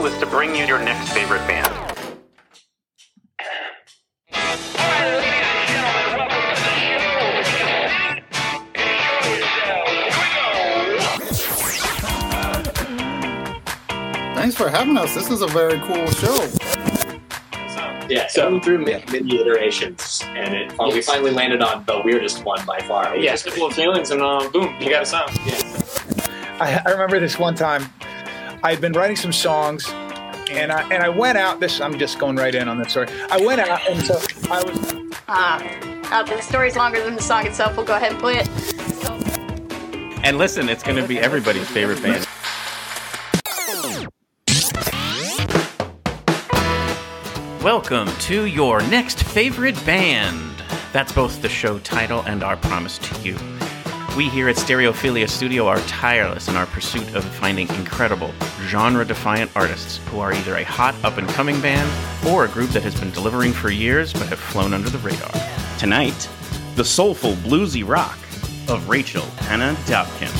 goal is to bring you your next favorite band. Thanks for having us. This is a very cool show. Yeah, so through many, many iterations, and it we finally landed on the weirdest one by far. Yeah, a couple of feelings, and uh, boom, you got a sound. I, I remember this one time. I'd been writing some songs, and I and I went out. This I'm just going right in on this story. I went out, and so I was. Uh, uh, the story's longer than the song itself. We'll go ahead and play it. And listen, it's going to be everybody's favorite band. Welcome to your next favorite band. That's both the show title and our promise to you. We here at Stereophilia Studio are tireless in our pursuit of finding incredible, genre defiant artists who are either a hot up and coming band or a group that has been delivering for years but have flown under the radar. Tonight, the soulful bluesy rock of Rachel Ana Dobken.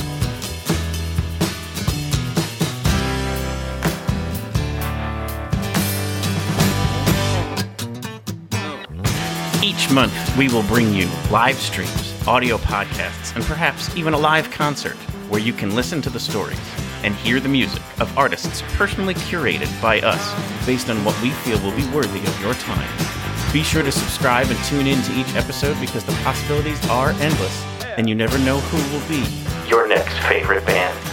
Each month, we will bring you live streams, audio podcasts, and perhaps even a live concert where you can listen to the stories and hear the music of artists personally curated by us based on what we feel will be worthy of your time. Be sure to subscribe and tune in to each episode because the possibilities are endless and you never know who will be your next favorite band.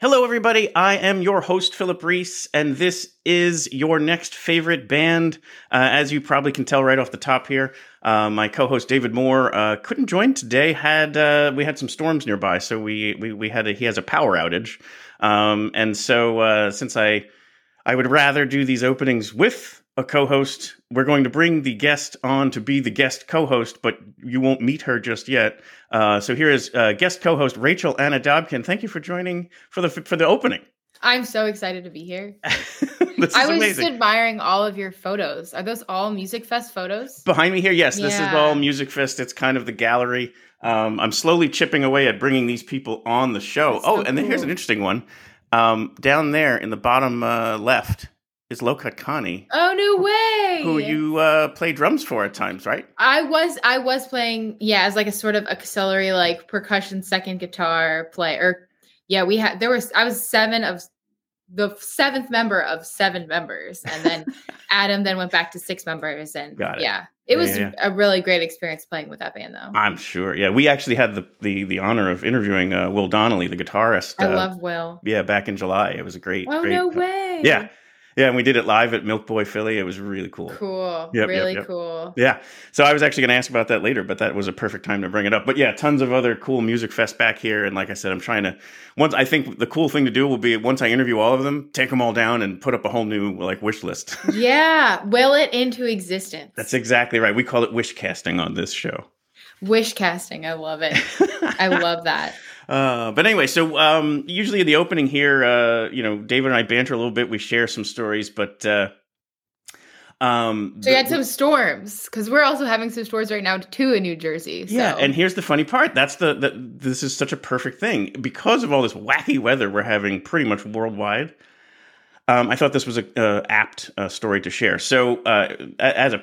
Hello, everybody. I am your host, Philip Reese, and this is your next favorite band. Uh, as you probably can tell right off the top here, uh, my co-host David Moore uh, couldn't join today. Had uh, we had some storms nearby, so we we, we had a, he has a power outage, um, and so uh, since I I would rather do these openings with a co-host. We're going to bring the guest on to be the guest co-host, but you won't meet her just yet. Uh, so here is uh, guest co-host Rachel Ana Dobken. Thank you for joining for the for the opening. I'm so excited to be here. this is I was amazing. just admiring all of your photos. Are those all Musikfest photos? Behind me here, yes, this is all Musikfest. It's kind of the gallery. Um, I'm slowly chipping away at bringing these people on the show. That's oh, so and then here's an interesting one. Um, down there in the bottom uh, left is Low Cut Connie, Oh no way! who you uh, play drums for at times, right? I was I was playing yeah as like a sort of auxiliary like percussion second guitar play or yeah we had there was I was seven of the seventh member of seven members and then Adam then went back to six members and Got it. yeah it Yeah, was yeah, a really great experience playing with that band though. I'm sure. Yeah, we actually had the the, the honor of interviewing uh, Will Donnelly, the guitarist. I uh, love Will. Yeah, back in July. It was a great. Oh great, no way! Yeah, yeah, and we did it live at MilkBoy Philly. It was really cool. cool, Yep, yep, really yep. cool. Yeah. So I was actually going to ask about that later, but that was a perfect time to bring it up. But yeah, tons of other cool Musikfest back here. And like I said, I'm trying to, once I think the cool thing to do will be once I interview all of them, take them all down and put up a whole new like wish list. Yeah, will it into existence. That's exactly right. We call it wish casting on this show. Wish casting. I love it. I love that. Uh, but anyway, so um, usually in the opening here, uh, you know, David and I banter a little bit. We share some stories, but uh, um, So you the- had some storms because we're also having some storms right now too in New Jersey. So. Yeah, and here's the funny part. That's the that this is such a perfect thing because of all this wacky weather we're having pretty much worldwide. Um, I thought this was a uh, apt uh, story to share. So, uh, as a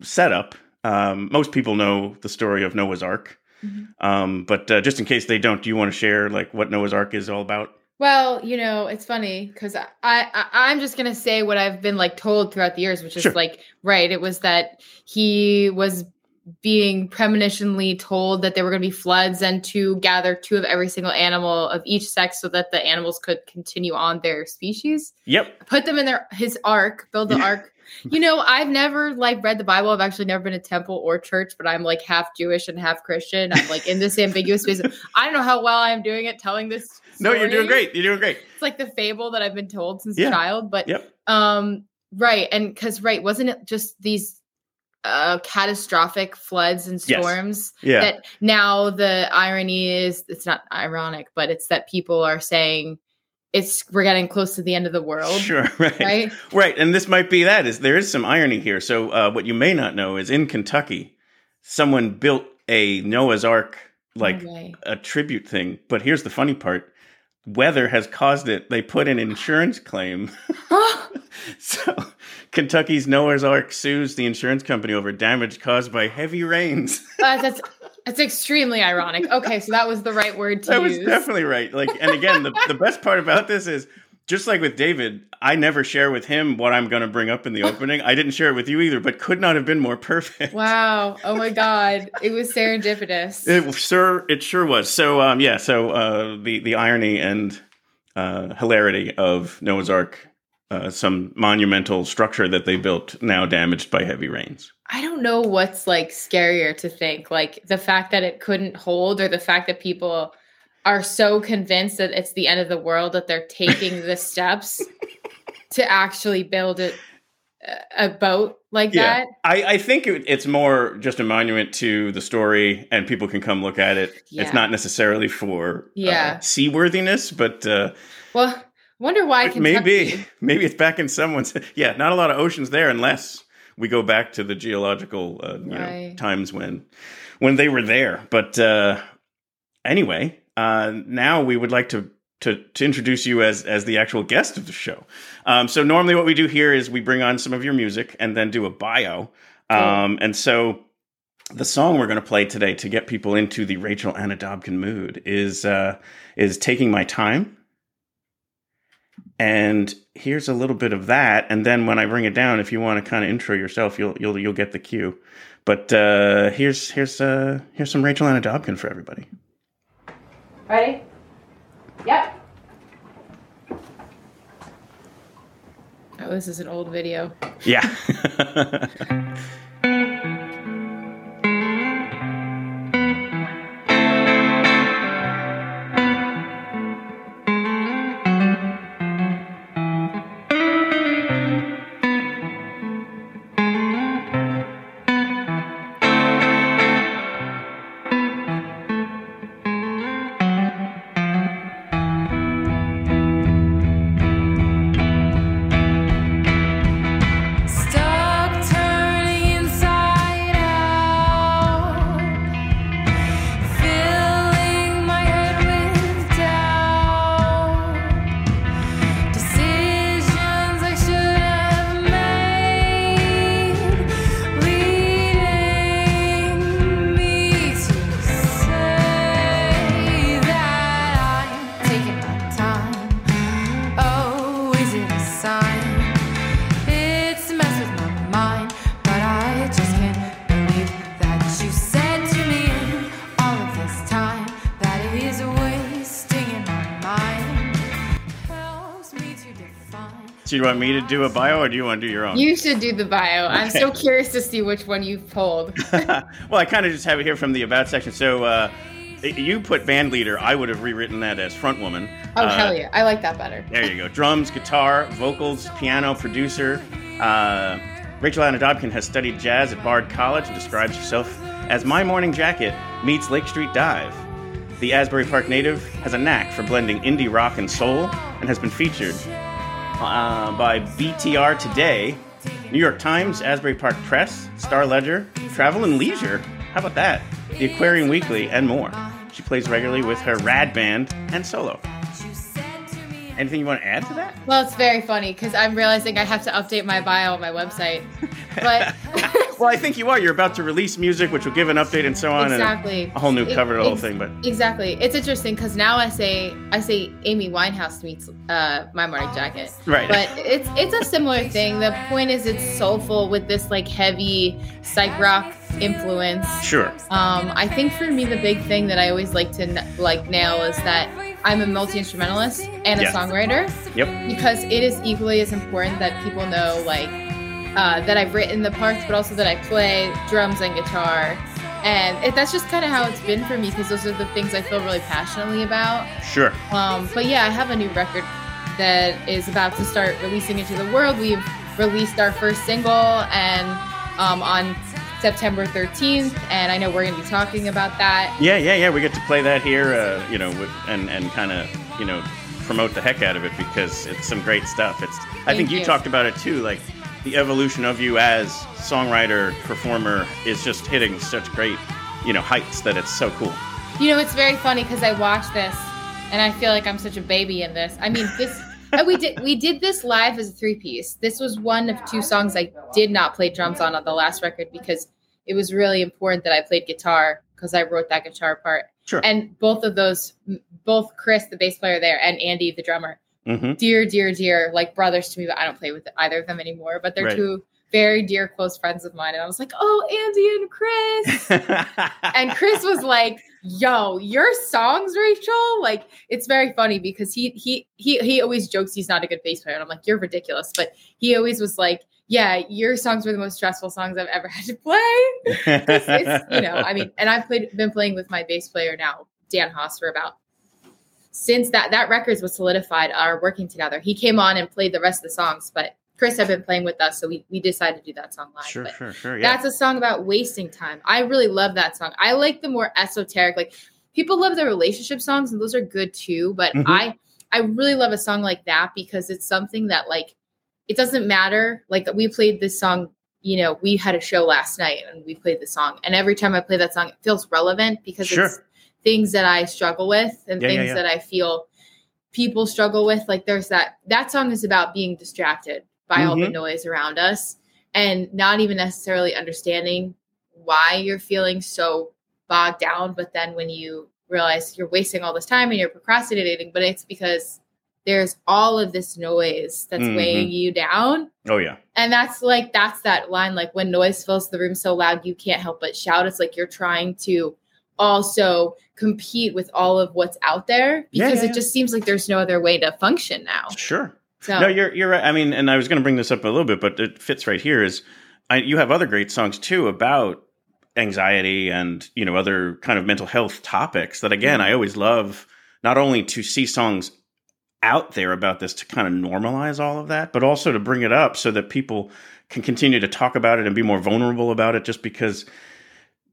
setup, um, most people know the story of Noah's Ark, Mhm. um, but uh, just in case they don't, do you want to share like what Noah's Ark is all about? well, you know, it's funny because I, I I'm just gonna say what I've been like told throughout the years, which is Sure. like right. It was that he was being premonitionally told that there were going to be floods and to gather two of every single animal of each sex so that the animals could continue on their species Yep. put them in their his ark, build the ark. You know, I've never like read the Bible. I've actually never been to temple or church, but I'm like half Jewish and half Christian. I'm like in this ambiguous space. I don't know how well I'm doing it telling this. No, you're doing great. You're doing great. It's like the fable that I've been told since Yeah. a child. But Yep. um, right, and because right, wasn't it just these uh catastrophic floods and Yes. storms Yeah. that now the irony is it's not ironic, but it's that people are saying it's we're getting close to the end of the world. Sure. Right. Right? Right, and this might be that is there is some irony here. So uh, what you may not know is in Kentucky, someone built a Noah's Ark like a tribute thing. But here's the funny part: weather has caused it. They put an insurance claim. so Kentucky's Noah's Ark sues the insurance company over damage caused by heavy rains. Uh, that's that's extremely ironic. Okay, so that was the right word to that use. was definitely right. Like, and again, the, the best part about this is just like with David, I never share with him what I'm going to bring up in the opening. I didn't share it with you either, but could not have been more perfect. Wow! Oh my God! It was serendipitous. It sure, it sure was. So, um, yeah. So uh, the the irony and uh, hilarity of Noah's Ark, uh, some monumental structure that they built now damaged by heavy rains. I don't know what's like scarier to think, like the fact that it couldn't hold, or the fact that people are so convinced that it's the end of the world that they're taking the steps to actually build it a boat like Yeah, that. I, I think it, it's more just a monument to the story, and people can come look at it. Yeah. It's not necessarily for Yeah. uh, seaworthiness, but uh, Well, wonder why Kentucky. maybe maybe it's back in someone's. Yeah, not a lot of oceans there, unless we go back to the geological uh, you know, times when when they were there. But uh, anyway, uh, now we would like to. To, to introduce you as as the actual guest of the show, um, so normally what we do here is we bring on some of your music and then do a bio, um, and so the song we're going to play today to get people into the Rachel Ana Dobken mood is uh, is taking my time. And here's a little bit of that, and then when I bring it down, if you want to kind of intro yourself, you'll you'll you'll get the cue. But uh, here's here's uh, here's some Rachel Ana Dobken for everybody. Ready? Yep. Oh, this is an old video. Yeah. so you want me to do a bio, or do you want to do your own? You should do the bio. I'm so curious to see which one you've pulled. well, I kind of just have it here from the about section. So uh, you put band leader. I would have rewritten that as front woman. Oh Uh, hell yeah, I like that better. There you go. Drums, guitar, vocals, piano, producer. Uh, Rachel Ana Dobken has studied jazz at Bard College and describes herself as my morning jacket meets Lake Street Dive. The Asbury Park native has a knack for blending indie rock and soul and has been featured uh, by BTR Today, New York Times, Asbury Park Press, Star Ledger, Travel and Leisure. How about that? The Aquarian Weekly, and more. She plays regularly with her rad band and solo. Anything you want to add to that? Well, it's very funny because I'm realizing I have to update my bio on my website. But Well, I think you are. You're about to release music, which will give an update and so on, exactly, and a whole new It- cover the whole thing. But exactly, it's interesting because now I say I say Amy Winehouse meets uh, my morning jacket. right, but it's it's a similar thing. The point is, it's soulful with this like heavy psych rock influence. sure, Um, I think for me, the big thing that I always like to like nail is that I'm a multi instrumentalist and a Yeah. songwriter yep, because it is equally as important that people know like uh, that I've written the parts, but also that I play drums and guitar. And it, that's just kind of how it's been for me because those are the things I feel really passionately about. sure. Um, but yeah, I have a new record that is about to start releasing into the world. We've released our first single and um, on September 13th, and I know we're going to be talking about that. Yeah, yeah, yeah. We get to play that here, uh, you know, with, and and kind of you know promote the heck out of it because it's some great stuff. It's I think you you. talked about it too, like the evolution of you as songwriter performer is just hitting such great you know heights that it's so cool. You know, it's very funny because I watched this and I feel like I'm such a baby in this. I mean, this we did we did this live as a three piece. This was one of two songs I did not play drums on on the last record because it was really important that I played guitar because I wrote that guitar part. Sure. And both of those, both Chris, the bass player there, and Andy, the drummer, hmm dear, dear, dear, like brothers to me, but I don't play with either of them anymore. But they're Right. two very dear, close friends of mine. And I was like, oh, Andy and Chris. and Chris was like, "Yo, your songs, Rachel, like it's very funny because he he he he always jokes he's not a good bass player, and I'm like, you're ridiculous, but he always was like, yeah, your songs were the most stressful songs I've ever had to play. It's- it's, you know, I mean, and I've played been playing with my bass player now, Dan Haas, for about since that that records was solidified our working together. He came on and played the rest of the songs, but Chris had been playing with us, so we we decided to do that song live. sure, but sure, sure. Yeah. that's a song about wasting time. I really love that song. I like the more esoteric, like people love the relationship songs, and those are good too. But Mhm. I I really love a song like that because it's something that like it doesn't matter. Like we played this song, you know, we had a show last night and we played the song, and every time I play that song, it feels relevant because Sure. it's things that I struggle with and Yeah, yeah, things yeah. that I feel people struggle with. Like there's that that song is about being distracted by all the Mhm. noise around us and not even necessarily understanding why you're feeling so bogged down. But then when you realize you're wasting all this time and you're procrastinating, but it's because there's all of this noise that's Mhm. weighing you down. oh yeah. And that's like, that's that line, like when noise fills the room so loud, you can't help but shout. It's like you're trying to also compete with all of what's out there Yeah, because yeah, it just seems like there's no other way to function now. Sure. So No, you're you're right. I mean, and I was going to bring this up a little bit, but it fits right here. Is I, you have other great songs too about anxiety and you know other kind of mental health topics that again I always love not only to see songs out there about this to kind of normalize all of that, but also to bring it up so that people can continue to talk about it and be more vulnerable about it. Just because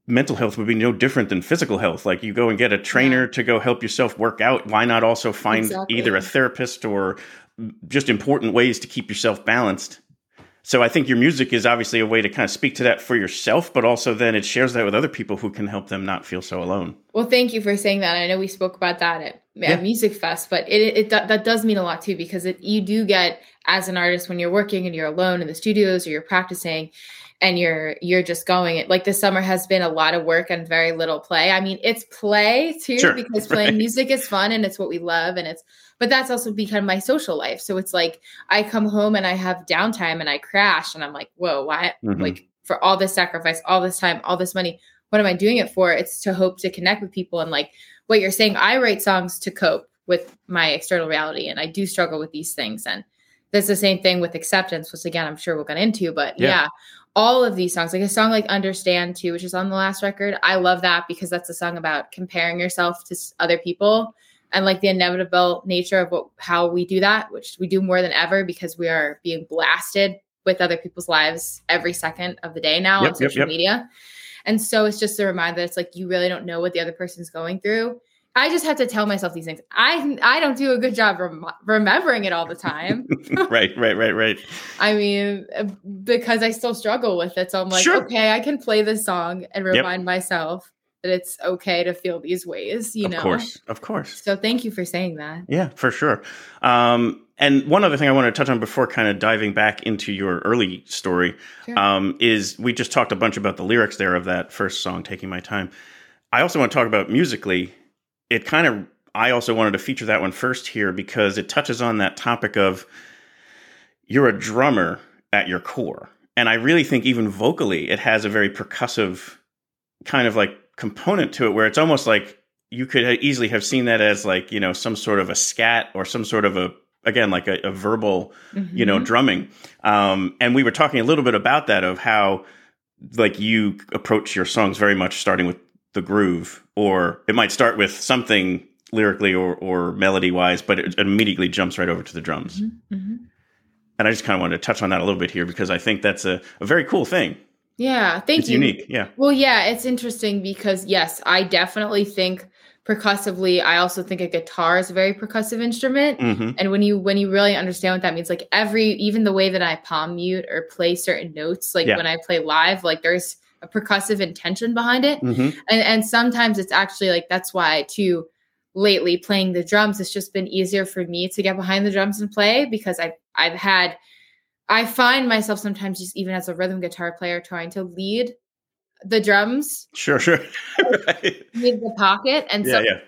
mental health would be no different than physical health. Like you go and get a trainer to go help yourself work out. Why not also find Exactly. either a therapist or just important ways to keep yourself balanced? So I think your music is obviously a way to kind of speak to that for yourself, but also then it shares that with other people who can help them not feel so alone. Well, thank you for saying that. I know we spoke about that at, Yeah. Musikfest, but it, it that, that does mean a lot too because it you do get as an artist when you're working and you're alone in the studios or you're practicing and you're you're just going it like this summer has been a lot of work and very little play. I mean, it's play too Sure, because playing right. music is fun and it's what we love and it's but that's also become my social life. So it's like I come home and I have downtime and I crash and I'm like, whoa, why Mhm. like for all this sacrifice, all this time, all this money, what am I doing it for? It's to hope to connect with people and like what you're saying. I write songs to cope with my external reality, and I do struggle with these things. And that's the same thing with acceptance, which again I'm sure we'll get into. But Yeah. yeah. all of these songs, like a song like "Understand" too, which is on the last record, I love that because that's a song about comparing yourself to other people and like the inevitable nature of what how we do that, which we do more than ever because we are being blasted with other people's lives every second of the day now Yep, on yep, social yep. media. And so it's just a reminder that it's like you really don't know what the other person's going through. I just have to tell myself these things. I I don't do a good job rem- remembering it all the time. right, right, right, right. I mean, because I still struggle with it. So I'm like, Sure. okay, I can play this song and Yep. remind myself that it's okay to feel these ways, you of know? Of course, of course. So thank you for saying that. Yeah, for sure. Um, and one other thing I want to touch on before kind of diving back into your early story Sure. um, is we just talked a bunch about the lyrics there of that first song, Taking My Time. I also want to talk about musically. It kind of, I also wanted to feature that one first here because it touches on that topic of you're a drummer at your core. And I really think even vocally, it has a very percussive kind of like component to it where it's almost like you could easily have seen that as like, you know, some sort of a scat or some sort of a, again, like a, a verbal you know Mhm. drumming um and we were talking a little bit about that of how like you approach your songs very much starting with the groove or it might start with something lyrically or or melody wise but it immediately jumps right over to the drums Mhm, mhm. and i just kind of wanted to touch on that a little bit here because i think that's a, a very cool thing Yeah, thank it's you. unique yeah Well, yeah, it's interesting because yes, I definitely think percussively. I also think a guitar is a very percussive instrument. hmm And when you when you really understand what that means, like every even the way that I palm mute or play certain notes, like Yeah. when I play live, like there's a percussive intention behind it. hmm And and sometimes it's actually like that's why too lately playing the drums, it's just been easier for me to get behind the drums and play because I've I've had I find myself sometimes just even as a rhythm guitar player trying to lead the drums, Sure, sure. right. lead the pocket. And so Yeah, yeah.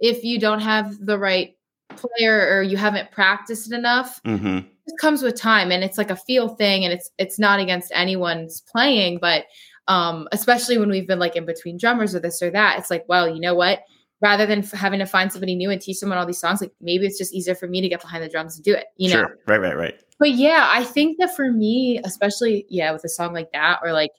if you don't have the right player or you haven't practiced enough, hmm it comes with time and it's like a feel thing and it's it's not against anyone's playing but um especially when we've been like in between drummers or this or that it's like well you know what rather than f- having to find somebody new and teach someone all these songs like maybe it's just easier for me to get behind the drums and do it you know Sure. Right, right, right. but yeah i think that for me especially yeah with a song like that or like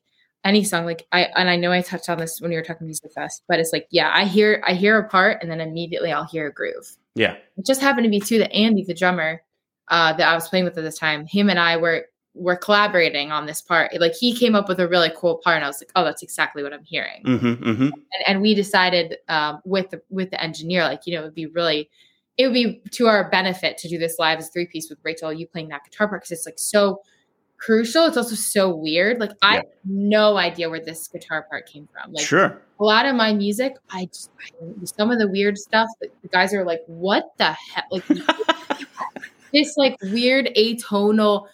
any song like i and i know i touched on this when you were talking Musikfest but it's like yeah i hear i hear a part and then immediately i'll hear a groove Yeah. it just happened to be too that Andy, the drummer uh, that I was playing with at this time, him and I were were collaborating on this part. Like he came up with a really cool part, and I was like, "Oh, that's exactly what I'm hearing." hmm hmm And, and we decided um, with the with the engineer, like you know, it would be really, it would be to our benefit to do this live as three piece with Rachel, you playing that guitar part because it's like so crucial. It's also so weird. Like I Yeah. have no idea where this guitar part came from. Like Sure. a lot of my music, I just I, some of the weird stuff that the guys are like, "What the heck?" Like this like weird atonal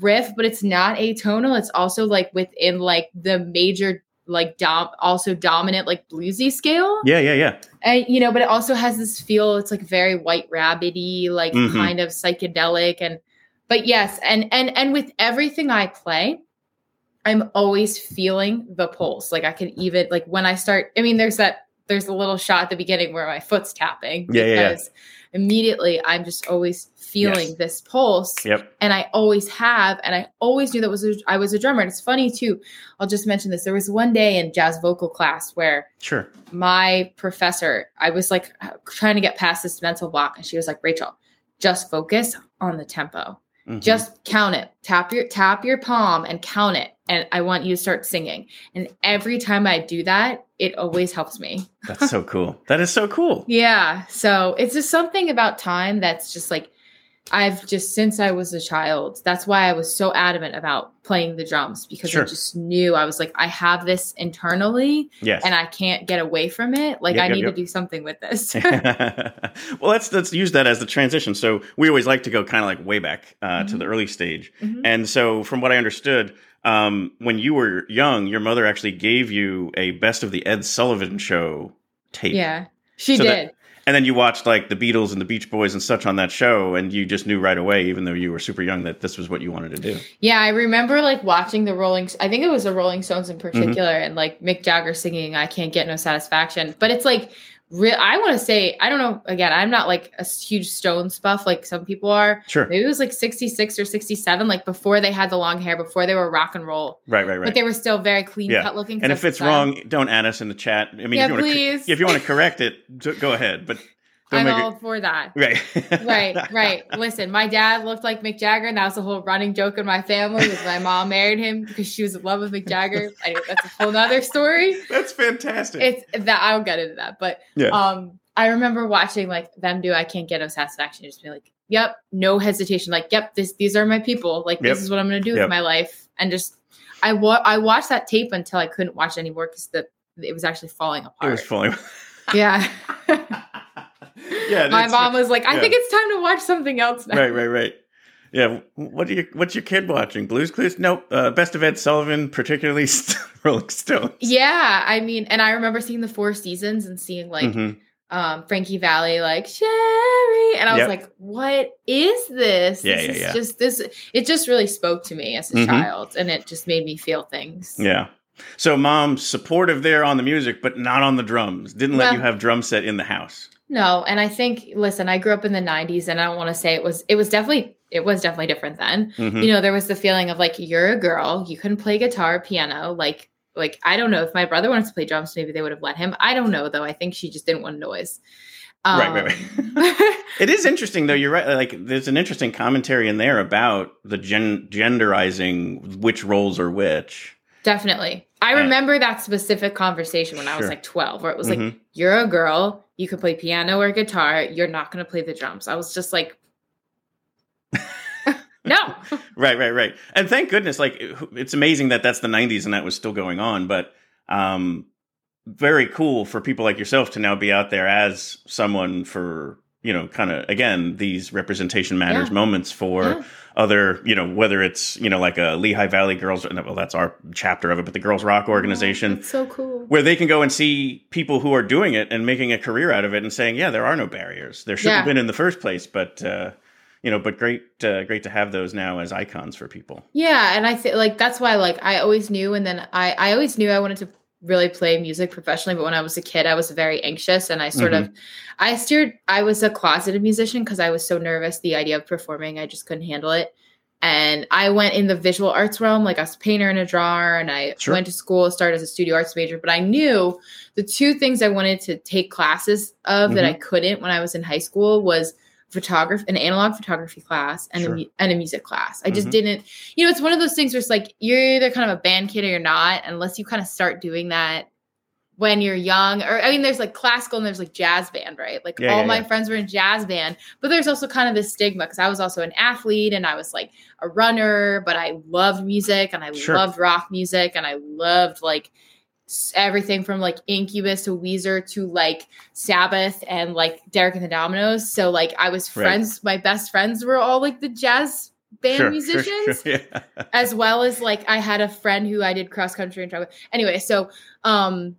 riff, but it's not atonal. It's also like within like the major like dom also dominant like bluesy scale. Yeah, yeah, yeah. And you know, but it also has this feel. It's like very white rabbity, like Mhm. kind of psychedelic, and but yes, and and and with everything I play, I'm always feeling the pulse. Like I can even like when I start. I mean, there's that there's a little shot at the beginning where my foot's tapping Yeah, yeah, yeah. immediately I'm just always feeling Yes. this pulse Yep. and I always have, and I always knew that was a, I was a drummer. And it's funny too. I'll just mention this. There was one day in jazz vocal class where Sure. my professor, I was like trying to get past this mental block, and she was like, "Rachel, just focus on the tempo. Mhm. Just count it. Tap your tap your palm and count it. And I want you to start singing. And every time I do that, it always helps me. That's so cool. That is so cool. Yeah. So it's just something about time that's just like I've just since I was a child. That's why I was so adamant about playing the drums because Sure. I just knew I was like, I have this internally Yes. and I can't get away from it. Like Yep, I yep, need yep. to do something with this. well, let's let's use that as the transition. So we always like to go kind of like way back uh, to Mhm. the early stage, Mhm. and so from what I understood, um, when you were young, your mother actually gave you a best of the Ed Sullivan Show tape. yeah. She So that- did. And then you watched like the Beatles and the Beach Boys and such on that show, and you just knew right away, even though you were super young, that this was what you wanted to do. Yeah, I remember like watching the Rolling. I think it was the Rolling Stones Mm-hmm. in particular, and like Mick Jagger singing "I Can't Get No Satisfaction." But it's like, real. I want to say, I don't know. Again, I'm not like a huge Stones buff like some people are. Sure. Maybe it was like 66 or 67, like before they had the long hair, before they were rock and roll, Right, right, right. but they were still very clean Yeah. cut looking. and if it's wrong, don't add us in the chat. I mean, Yeah, if you want to, if you want to correct it, go ahead. But don't I'm all for that. right. right, right. Listen, my dad looked like Mick Jagger, and that was a whole running joke in my family. Was my mom married him because she was in love with Mick Jagger. Anyway, that's a whole nother story. That's fantastic. It's that I'll get into that, but Yeah. um, I remember watching like them do. I can't get no satisfaction. Just be like, yep, no hesitation. Like, yep, this these are my people. Like, Yep. this is what I'm gonna do Yep. with my life, and just I wa- I watched that tape until I couldn't watch anymore because the it was actually falling apart. it was falling. yeah. yeah, my mom was like, I yeah. think it's time to watch something else now. right, right, right. Yeah, what do you? What's your kid watching? Blues Clues? Nope. Uh, Best of Ed Sullivan, particularly Rolling Stones. Yeah, I mean, and I remember seeing the Four Seasons and seeing like Mhm. um Frankie Valli like Sherry, and I was Yep. like, "What is this? Yeah, this yeah, is yeah. just this." It just really spoke to me as a Mhm. child, and it just made me feel things. Yeah. So, mom supportive there on the music, but not on the drums. Didn't let Well- you have drum set in the house. No, and I think, listen, I grew up in the '90s, and I don't want to say it was. It was definitely. It was definitely different then. Mhm. You know, there was the feeling of like you're a girl, you can play guitar, piano, like. Like I don't know if my brother wanted to play drums, maybe they would have let him. I don't know though. I think she just didn't want noise. Right, right, Um, It is interesting though. You're right. Like, there's an interesting commentary in there about the gen- genderizing which roles are which. Definitely. I remember that specific conversation when I was like 12, where it was like, Mhm. you're a girl, you can play piano or guitar, you're not going to play the drums. I was just like, no. Right, right, right. And thank goodness, like it's amazing that that's the '90s and that was still going on. But um, very cool for people like yourself to now be out there as someone for you know kind of again these representation matters Yeah. moments for Yeah. other you know whether it's you know like a lehigh valley girls well that's our chapter of it but the girls rock organization That's so cool. where they can go and see people who are doing it and making a career out of it and saying yeah there are no barriers there should Yeah. have been in the first place but uh you know but great uh, great to have those now as icons for people Yeah, and I think like that's why like I always knew, and then I I always knew I wanted to really play music professionally. But when I was a kid, I was very anxious, and I sort of mm-hmm. I steered. I was a closeted musician because I was so nervous. The idea of performing, I just couldn't handle it. And I went in the visual arts realm, like I was a painter and a drawer, and I Sure. went to school, started as a studio arts major. But I knew the two things I wanted to take classes of that I mm-hmm. couldn't when I was in high school was photography, an analog photography class, and Sure. a mu- and a music class. I just Mhm. didn't. You know, it's one of those things where it's like you're either kind of a band kid or you're not, unless you kind of start doing that when you're young. Or I mean, there's like classical and there's like jazz band, right? Like Yeah, all yeah, my yeah. friends were in jazz band, but there's also kind of this stigma because I was also an athlete and I was like a runner, but I loved music and I Sure. loved rock music and I loved like everything from like Incubus to Weezer to like Sabbath and like Derek and the Dominos. So like I was Right. friends, my best friends were all like the jazz band Sure, sure, musicians sure, yeah. as well as like I had a friend who I did cross country and travel. Anyway, so um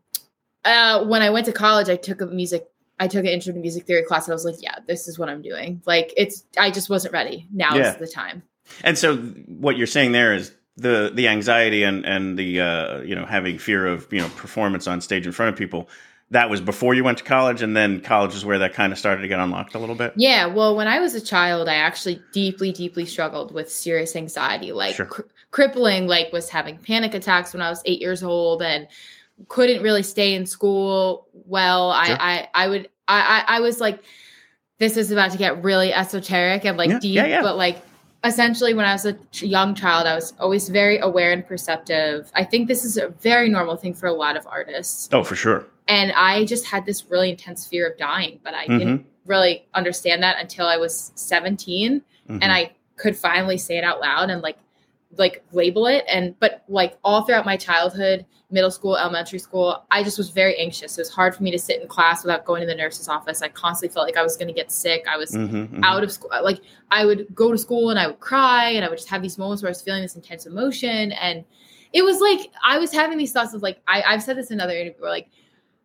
uh when I went to college, I took a music I took an intro to music theory class and I was like, yeah, this is what I'm doing. Like it's I just wasn't ready. Now Yeah. is the time. And so what you're saying there is the the anxiety and and the uh, you know having fear of you know performance on stage in front of people. That was before you went to college, and then college is where that kind of started to get unlocked a little bit. Yeah, well, when I was a child, I actually deeply, deeply struggled with serious anxiety, like Sure. cr- crippling. Like was having panic attacks when I was eight years old, and couldn't really stay in school well. Sure. I, I, I would, I, I, I was like, this is about to get really esoteric and like Yeah, deep, yeah, yeah. but like essentially when I was a young child, I was always very aware and perceptive. I think this is a very normal thing for a lot of artists Oh, for sure. and I just had this really intense fear of dying, but I Mhm. didn't really understand that until I was 17 Mhm. and I could finally say it out loud and like like label it and but like all throughout my childhood, middle school, elementary school, I just was very anxious. It was hard for me to sit in class without going to the nurse's office. I constantly felt like I was going to get sick. I was Mhm, mhm. out of school. Like I would go to school and I would cry and I would just have these moments where I was feeling this intense emotion. And it was like I was having these thoughts of like I, I've said this in another interview where like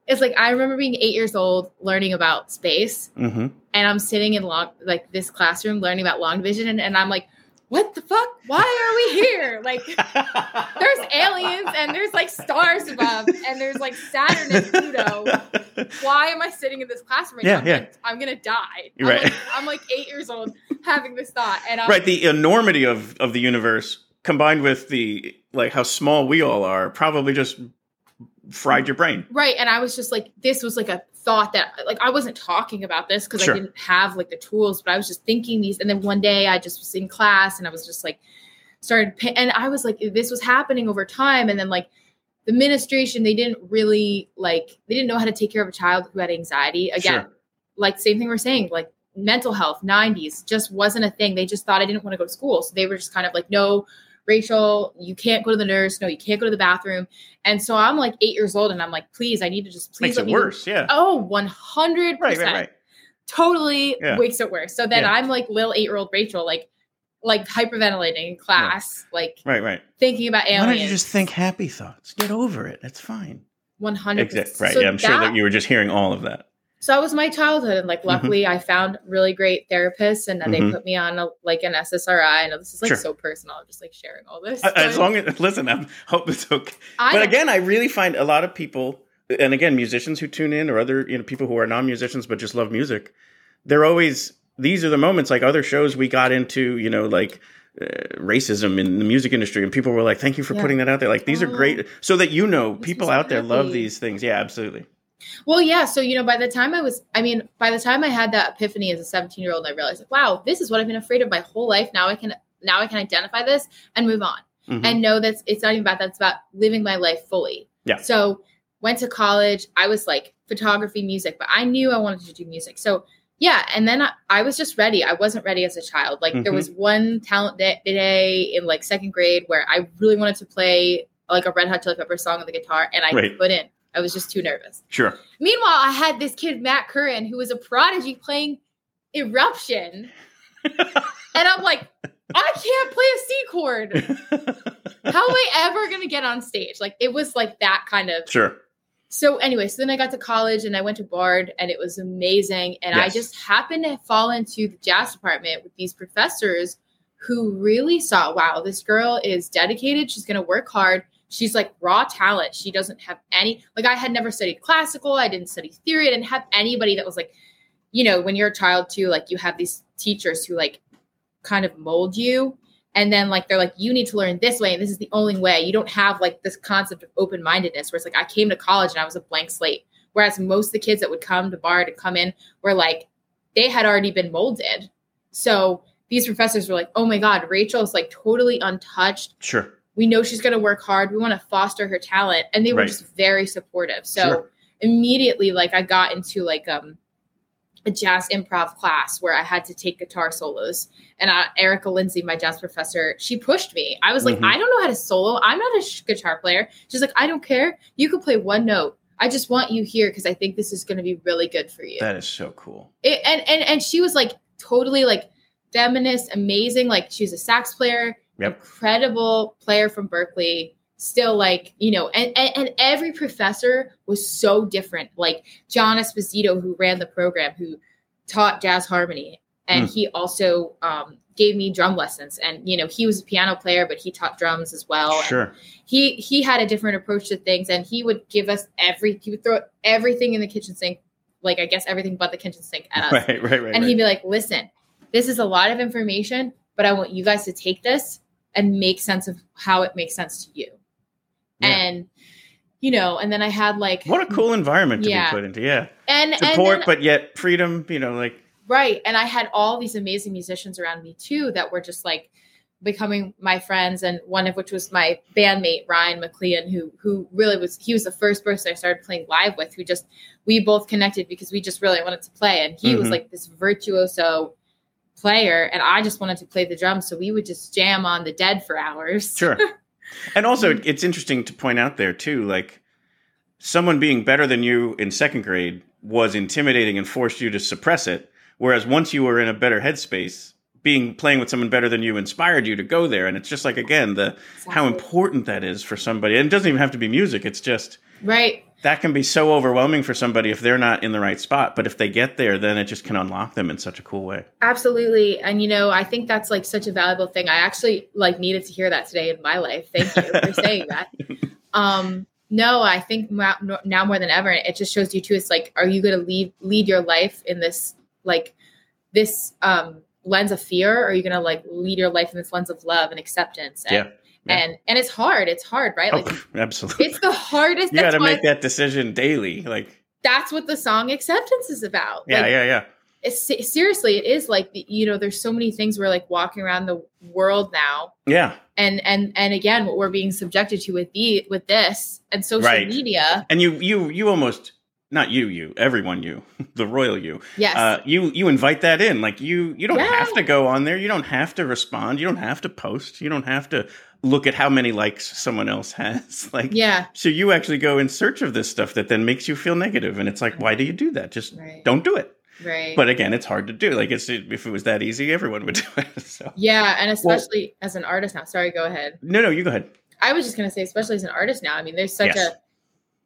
it's like I remember being eight years old learning about space Mhm. and I'm sitting in long like this classroom learning about long division and, and I'm like, what the fuck? Why are we here? Like there's aliens and there's like stars above and there's like Saturn and Pluto why am I sitting in this classroom right Yeah, now? I'm, yeah. Gonna, I'm gonna die. I'm, Right. like, I'm like eight years old having this thought, and I'm right. The enormity of of the universe combined with the like how small we all are probably just fried your brain. right. And I was just like, this was like a thought that like I wasn't talking about this because Sure. I didn't have like the tools, but I was just thinking these. And then one day I just was in class and I was just like started, and I was like, this was happening over time, and then like. The administration, they didn't really like, they didn't know how to take care of a child who had anxiety. Again, Sure. like same thing we're saying, like mental health, 90s just wasn't a thing. They just thought I didn't want to go to school. So they were just kind of like, no, Rachel, you can't go to the nurse. No, you can't go to the bathroom. And so I'm like eight years old and I'm like, please, I need to just please Makes let it me worse. Yeah. Oh, 100. Right. Right. Right. Totally Yeah. makes it worse. So then Yeah. I'm like little eight year old Rachel, like, like hyperventilating in class, like Right. Right. thinking about aliens. Why don't you just think happy thoughts? Get over it. That's fine. 100%. Exactly. Right. So yeah. I'm sure that that- you were just hearing all of that. So that was my childhood and like Mm-hmm. luckily i found really great therapists and then Mhm. they put me on a, like an ssri i know this is like Sure. so personal i'm just like sharing all this As long as listen, I hope it's okay. I but again, I really find a lot of people, and again, musicians who tune in or other you know people who are non-musicians but just love music, they're always these are the moments like other shows we got into, you know, like. Uh, racism in the music industry, and people were like, "Thank you for Yeah. putting that out there." Like these are Oh. great, so that you know, people out there love these things. Yeah, absolutely. Well yeah so you know by the time i was i mean by the time i had that epiphany as a 17 year old i realized like wow this is what i've been afraid of my whole life now i can now i can identify this and move on Mhm. and know that it's not even about that it's about living my life fully Yeah. so went to college i was like photography music but i knew i wanted to do music so yeah and then i, I was just ready i wasn't ready as a child like there Mhm. was one talent day, day in like second grade where i really wanted to play like a red hot chili pepper song on the guitar and i Right. couldn't I was just too nervous. Sure. Meanwhile, I had this kid, Matt Curran, who was a prodigy playing Eruption. and I'm like, I can't play a C chord. How am I ever going to get on stage? Like, it was like that kind of. Sure. So, anyway, so then I got to college and I went to Bard and it was amazing. And I just happened to fall into the jazz department with these professors who really saw, wow, this girl is dedicated. She's going to work hard. She's like raw talent. She doesn't have any, like, I had never studied classical. I didn't study theory. I didn't have anybody that was like, you know, when you're a child too, like, you have these teachers who like kind of mold you. And then, like, they're like, you need to learn this way, and this is the only way. You don't have like this concept of open mindedness where it's like, I came to college and I was a blank slate. Whereas most of the kids that would come to Bard to come in were like, they had already been molded. So these professors were like, oh my God, Rachel is like totally untouched. Sure. We know she's going to work hard. We want to foster her talent. And they were Right. just very supportive. So Sure. immediately, like, I got into like, um, a jazz improv class where I had to take guitar solos. And uh, Erica Lindsay, my jazz professor, she pushed me. I was like, Mhm. I don't know how to solo. I'm not a sh- guitar player. She's like, I don't care. You can play one note. I just want you here because I think this is going to be really good for you. That is so cool. It, and and and she was like totally like feminist, amazing. Like she was a sax player, Yep. incredible player from Berklee. Still like you know, and, and and every professor was so different. Like John Esposito, who ran the program, who taught jazz harmony, and Hmm. he also um, gave me drum lessons. And you know, he was a piano player, but he taught drums as well. And Sure. he he had a different approach to things and he would give us every he would throw everything in the kitchen sink like i guess everything but the kitchen sink at us Right, right, right. and right. he'd be like listen this is a lot of information but i want you guys to take this and make sense of how it makes sense to you Yeah. and you know and then i had like what a cool environment to Yeah. be put into. Yeah. and and Support, then- but yet freedom, you know, like, Right. And I had all these amazing musicians around me too that were just like becoming my friends and one of which was my bandmate Ryan McLean who who really was he was the first person I started playing live with who just we both connected because we just really wanted to play and he was Mhm. like this virtuoso player and I just wanted to play the drums so we would just jam on the dead for hours. Sure. and also, it's interesting to point out there, too, like someone being better than you in second grade was intimidating and forced you to suppress it. Whereas once you were in a better headspace, being playing with someone better than you inspired you to go there. And it's just like, again, the how important that is for somebody. And it doesn't even have to be music. It's just Right. that can be so overwhelming for somebody if they're not in the right spot. But if they get there, then it just can unlock them in such a cool way. Absolutely. And you know, I think that's like such a valuable thing. I actually like needed to hear that today in my life. Thank you for saying that. Um no, I think now more than ever it just shows you too it's like are you going to lead lead your life in this like this um lens of fear or are you going to like lead your life in this lens of love and acceptance and Yeah. Yeah. and and it's hard. It's hard, right? Oh, Like pff, absolutely. it's the hardest you got to make that decision daily. Like, that's what the song acceptance is about. yeah, Like, yeah, yeah. it's seriously it is like the- you know there's so many things we're like walking around the world now Yeah. and and and again what we're being subjected to with the with this and social Right. media and you you you almost not you you everyone you the royal you. Yes. Uh you you invite that in. Like you you don't Yeah. have to go on there. You don't have to respond. You don't have to post. You don't have to look at how many likes someone else has. Like yeah. so you actually go in search of this stuff that then makes you feel negative. And it's like why do you do that? Just Right. don't do it. Right. But again it's hard to do. Like it's if it was that easy everyone would do it. So. Yeah and especially as an artist now. Sorry go ahead. No no you go ahead. I was just going to say especially as an artist now i mean there's such Yes. a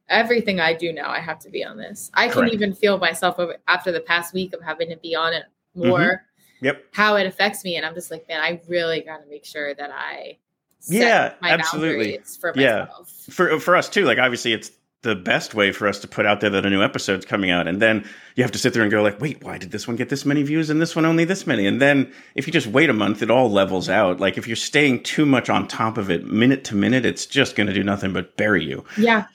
everything i do now i have to be on this. I can even feel myself over after the past week of having to be on it more Mm-hmm. Yep. how it affects me. And i'm just like man i really got to make sure that i set Yeah, my absolutely. boundaries for Yeah. myself. For for us too like obviously it's the best way for us to put out there that a new episode's coming out. And then you have to sit there and go like wait why did this one get this many views and this one only this many? And then if you just wait a month it all levels out. Like if you're staying too much on top of it minute to minute it's just going to do nothing but bury you. Yeah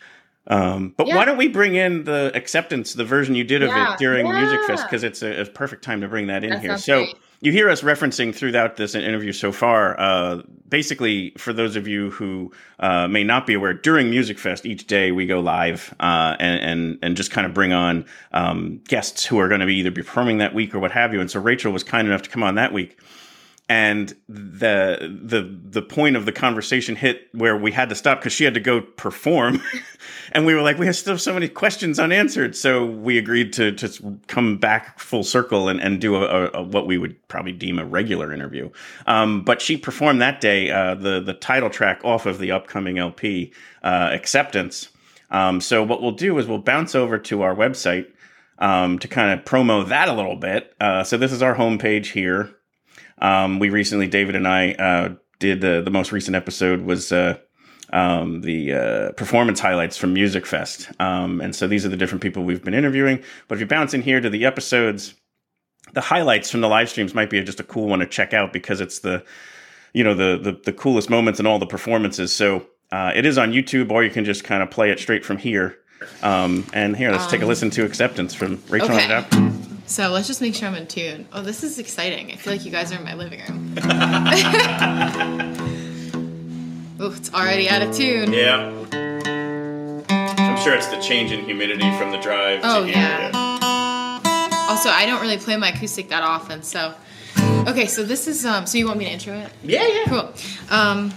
um, but Yeah. why don't we bring in the acceptance the version you did of Yeah, it during Musikfest because it's a, a perfect time to bring that in That here so great. you hear us referencing throughout this interview so far. Uh, basically, for those of you who uh, may not be aware, during Musikfest each day we go live uh, and, and and just kind of bring on um, guests who are going to be either be performing that week or what have you. And so Rachel was kind enough to come on that week. And the the the point of the conversation hit where we had to stop because she had to go perform, and we were like, we have still so many questions unanswered. So we agreed to just come back full circle and, and do a, a, a what we would probably deem a regular interview. Um, but she performed that day uh, the the title track off of the upcoming LP, uh, Acceptance. Um, so what we'll do is we'll bounce over to our website um, to kind of promo that a little bit. Uh, so this is our homepage here. Um, we recently, David and I, uh, did the the most recent episode was uh, um, the uh, performance highlights from Musikfest, um, and so these are the different people we've been interviewing. But if you bounce in here to the episodes, the highlights from the live streams might be just a cool one to check out because it's the you know the the, the coolest moments in all the performances. So uh, it is on YouTube, or you can just kind of play it straight from here. Um, and here, let's take a listen to Acceptance from Rachel. okay. and Adapt. So let's just make sure I'm in tune. Oh, this is exciting. I feel like you guys are in my living room. oh, it's already out of tune. Yeah. I'm sure it's the change in humidity from the drive. Oh, yeah. Also, I don't really play my acoustic that often, so. Okay, so this is um. So you want me to intro it? Yeah, yeah. Cool. Um,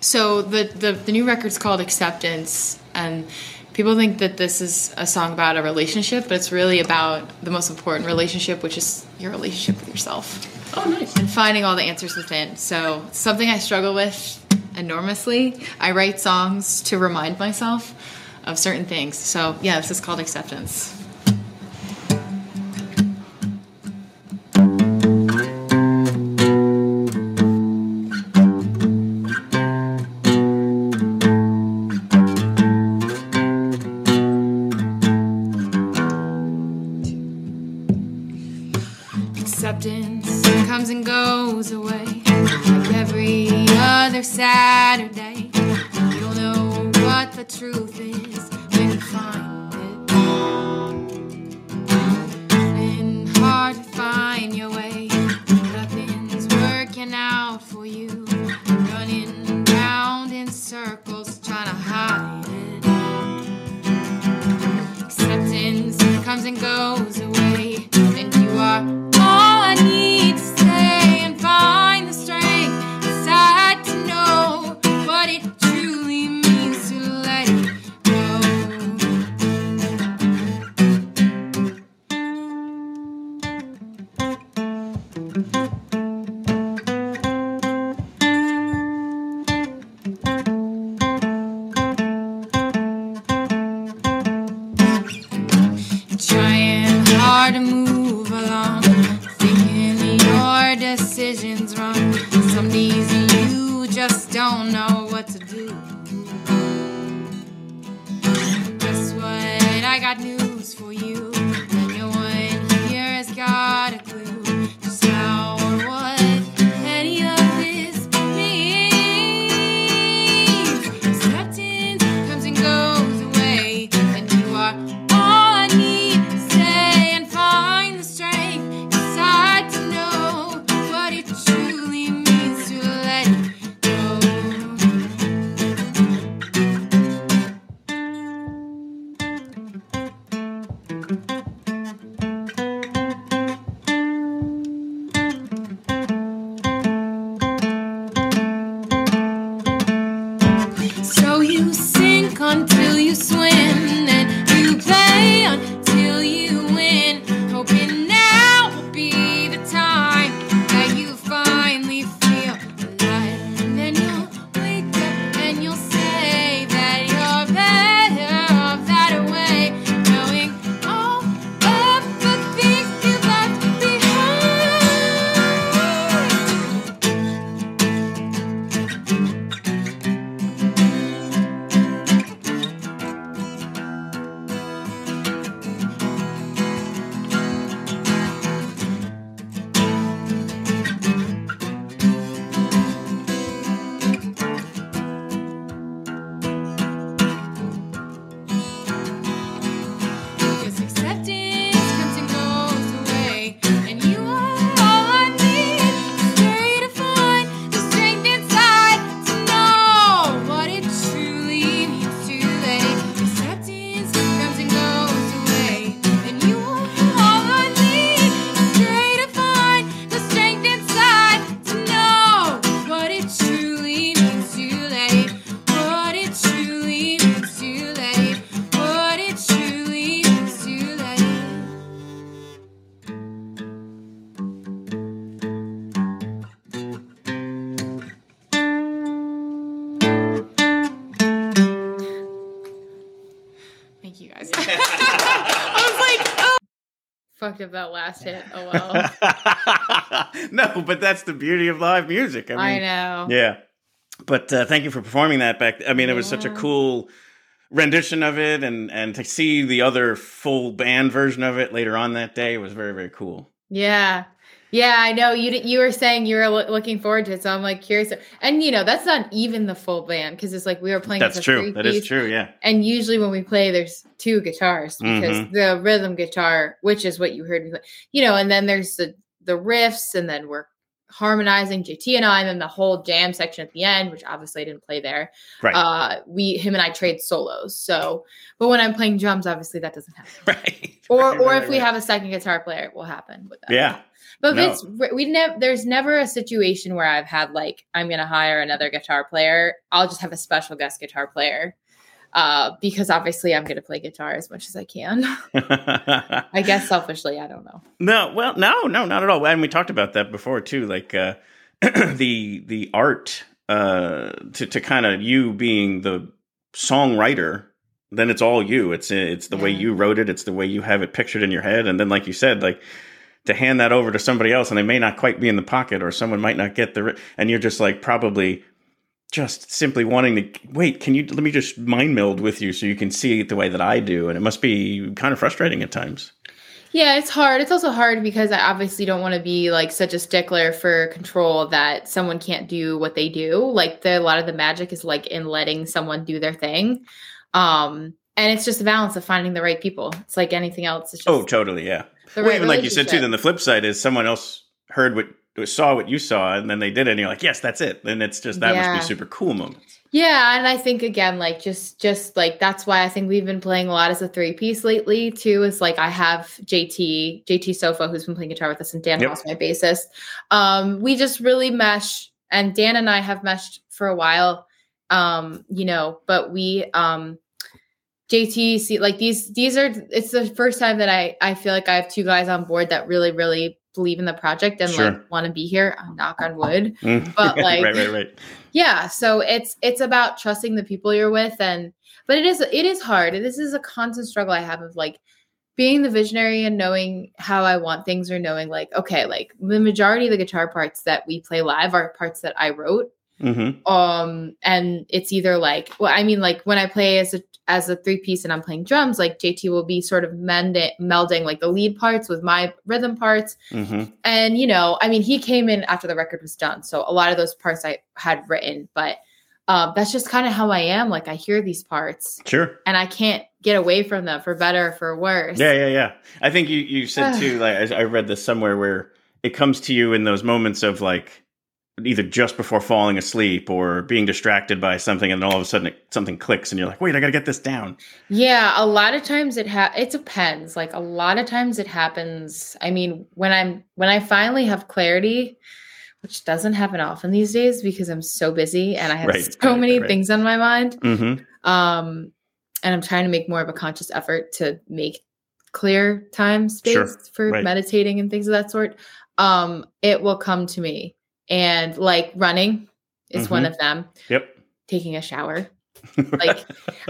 so the, the the new record's called Acceptance, and people think that this is a song about a relationship, but it's really about the most important relationship, which is your relationship with yourself. Oh, nice. And finding all the answers within. So something I struggle with enormously. I write songs to remind myself of certain things. So yeah, this is called Acceptance. Acceptance and Fucked up that last hit. Oh well. no, but that's the beauty of live music. I, I, mean, know. Yeah. But uh, thank you for performing that back. I mean, it was such a cool rendition of it, and and to see the other full band version of it later on that day was very very cool. Yeah. Yeah, I know you. You were saying you were loo- looking forward to it, so I'm like curious. And you know, that's not even the full band because it's like we were playing. That's true. That is three-piece, true. Yeah. And usually when we play, there's two guitars because Mhm. the rhythm guitar, which is what you heard me play, you know, and then there's the the riffs, and then we're harmonizing JT and I, and then the whole jam section at the end, which obviously I didn't play there. Right. Uh, we him and I trade solos. So, but when I'm playing drums, obviously that doesn't happen. right. Or Right, or right, if we have a second guitar player, it will happen with that. Yeah. But No. it's we never there's never a situation where I've had like I'm gonna hire another guitar player. I'll just have a special guest guitar player. Uh, because obviously I'm gonna play guitar as much as I can. I guess selfishly, I don't know. No, well, no, no, not at all. And we talked about that before too. Like uh, the the art uh, to to kind of you being the songwriter. Then it's all you. It's it's the way you wrote it. It's the way you have it pictured in your head. And then, like you said, like to hand that over to somebody else, and they may not quite be in the pocket, or someone might not get the. ri- And you're just like probably just simply wanting to wait. Can you let me just mind meld with you so you can see it the way that I do? And it must be kind of frustrating at times. Yeah, it's hard. It's also hard because I obviously don't want to be like such a stickler for control that someone can't do what they do. Like the, a lot of the magic is like in letting someone do their thing. Um, and it's just a balance of finding the right people. It's like anything else. It's just Oh, totally, yeah. Well, right even like you said too, then the flip side is someone else heard what saw what you saw, and then they did it, and you're like, yes, that's it. Then it's just that Yeah. must be super cool moments. Yeah, and I think again, like just just like that's why I think we've been playing a lot as a three piece lately too. Is like I have JT JT Sofa who's been playing guitar with us, and Dan Yep. House, my bassist. Um, we just really mesh, and Dan and I have meshed for a while. Um, you know, but we um JT see like these these are it's the first time that I I feel like I have two guys on board that really really believe in the project and Sure. like want to be here. uh, Knock on wood Mm. But, like- right, right, right. yeah so it's it's about trusting the people you're with and but it is it is hard this is a constant struggle i have of like being the visionary and knowing how i want things or knowing like okay like the majority of the guitar parts that we play live are parts that i wrote hmm um and it's either like well i mean like when i play as a as a three piece and i'm playing drums like jt will be sort of mend melding like the lead parts with my rhythm parts hmm and you know i mean he came in after the record was done so a lot of those parts i had written but um, that's just kind of how i am like i hear these parts Sure. and i can't get away from them for better or for worse Yeah, yeah, yeah. I think you you said too. Like I, I read this somewhere where it comes to you in those moments of like either just before falling asleep or being distracted by something, and then all of a sudden it, something clicks, and you're like, wait, I got to get this down. yeah a lot of times it ha it depends. Like a lot of times it happens. I mean when i'm when i finally have clarity which doesn't happen often these days because i'm so busy and i have Right, so right, many right. things on my mind hmm um and i'm trying to make more of a conscious effort to make clear time space Sure, for meditating and things of that sort um it will come to me and like running is one Mhm. of them Yep. taking a shower like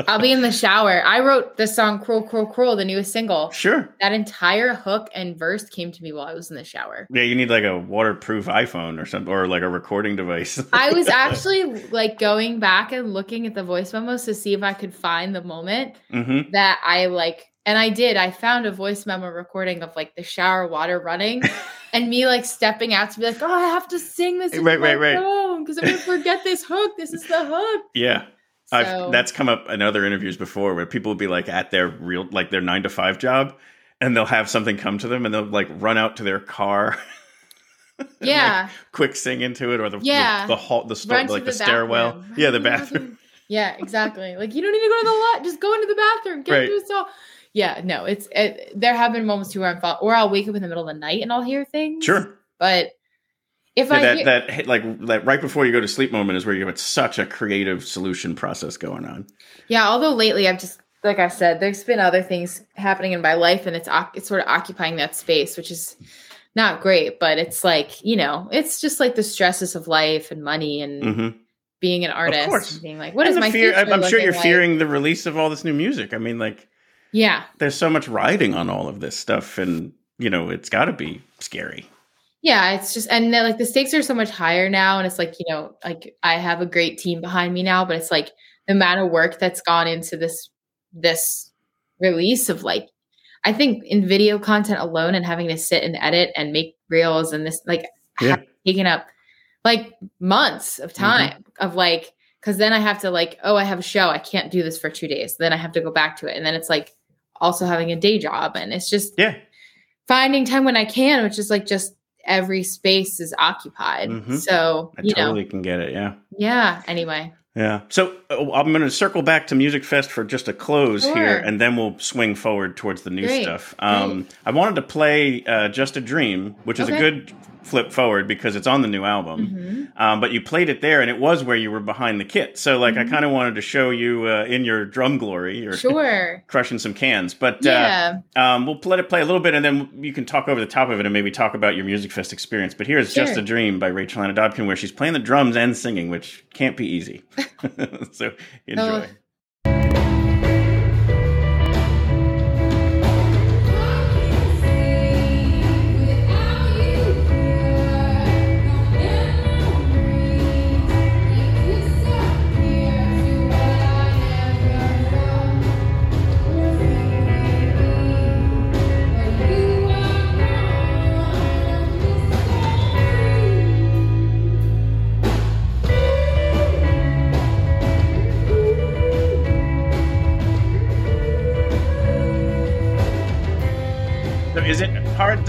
i'll be in the shower i wrote the song cruel cruel cruel the newest single sure. that entire hook and verse came to me while i was in the shower Yeah, you need like a waterproof iPhone or something, or like a recording device. I was actually like going back and looking at the voice memos to see if I could find the moment hmm that I like, and I did. I found a voice memo recording of like the shower water running and me like stepping out to be like, oh, I have to sing this. Right, right, right. Because I'm going to forget this hook. This is the hook. Yeah. So, I've, that's come up in other interviews before where people will be like at their real like their nine to five job and they'll have something come to them and they'll like run out to their car and, like, yeah. quick sing into it or the Yeah. the, the hall the, sto- like the, the stairwell bathroom. yeah the bathroom Yeah, exactly. Like you don't need to go to the lot. Just go into the bathroom. Get Right. into a stall. Yeah, no, it's it, there have been moments too where I'm fall, or I'll wake up in the middle of the night and I'll hear things. sure but if yeah, I that hear, that like that right before you go to sleep moment is where you have such a creative solution process going on yeah, although lately I've just like I said, there's been other things happening in my life, and it's it's sort of occupying that space, which is not great. But it's like you know, it's just like the stresses of life and money and hmm being an artist, Of course. and being like, what and is my fear I'm, I'm sure you're like? fearing the release of all this new music I mean like Yeah. there's so much riding on all of this stuff, and you know, it's got to be scary. Yeah, it's just and like the stakes are so much higher now, and it's like you know, like I have a great team behind me now, but it's like the amount of work that's gone into this this release of like I think in video content alone and having to sit and edit and make reels and this like Yeah. taken up like months of mm-hmm. time of like because then I have to like oh I have a show I can't do this for two days then I have to go back to it and then it's like also having a day job and it's just Yeah, finding time when I can, which is like just every space is occupied. Mhm. So, I you totally know, can get it. Yeah. yeah. Anyway, Yeah. So uh, I'm going to circle back to Musikfest for just a close Sure. here, and then we'll swing forward towards the new Great, stuff. Um, I wanted to play uh, Just a Dream, which is a good flip forward because it's on the new album. Mhm. Um, but you played it there, and it was where you were behind the kit. So, like, I Mhm. kind of wanted to show you uh, in your drum glory. You're sure. crushing some cans. But yeah. uh, um, we'll let it play a little bit, and then you can talk over the top of it and maybe talk about your Musikfest experience. But here's Just a Dream by Rachel Ana Dobken, where she's playing the drums and singing, which can't be easy. so enjoy. Oh.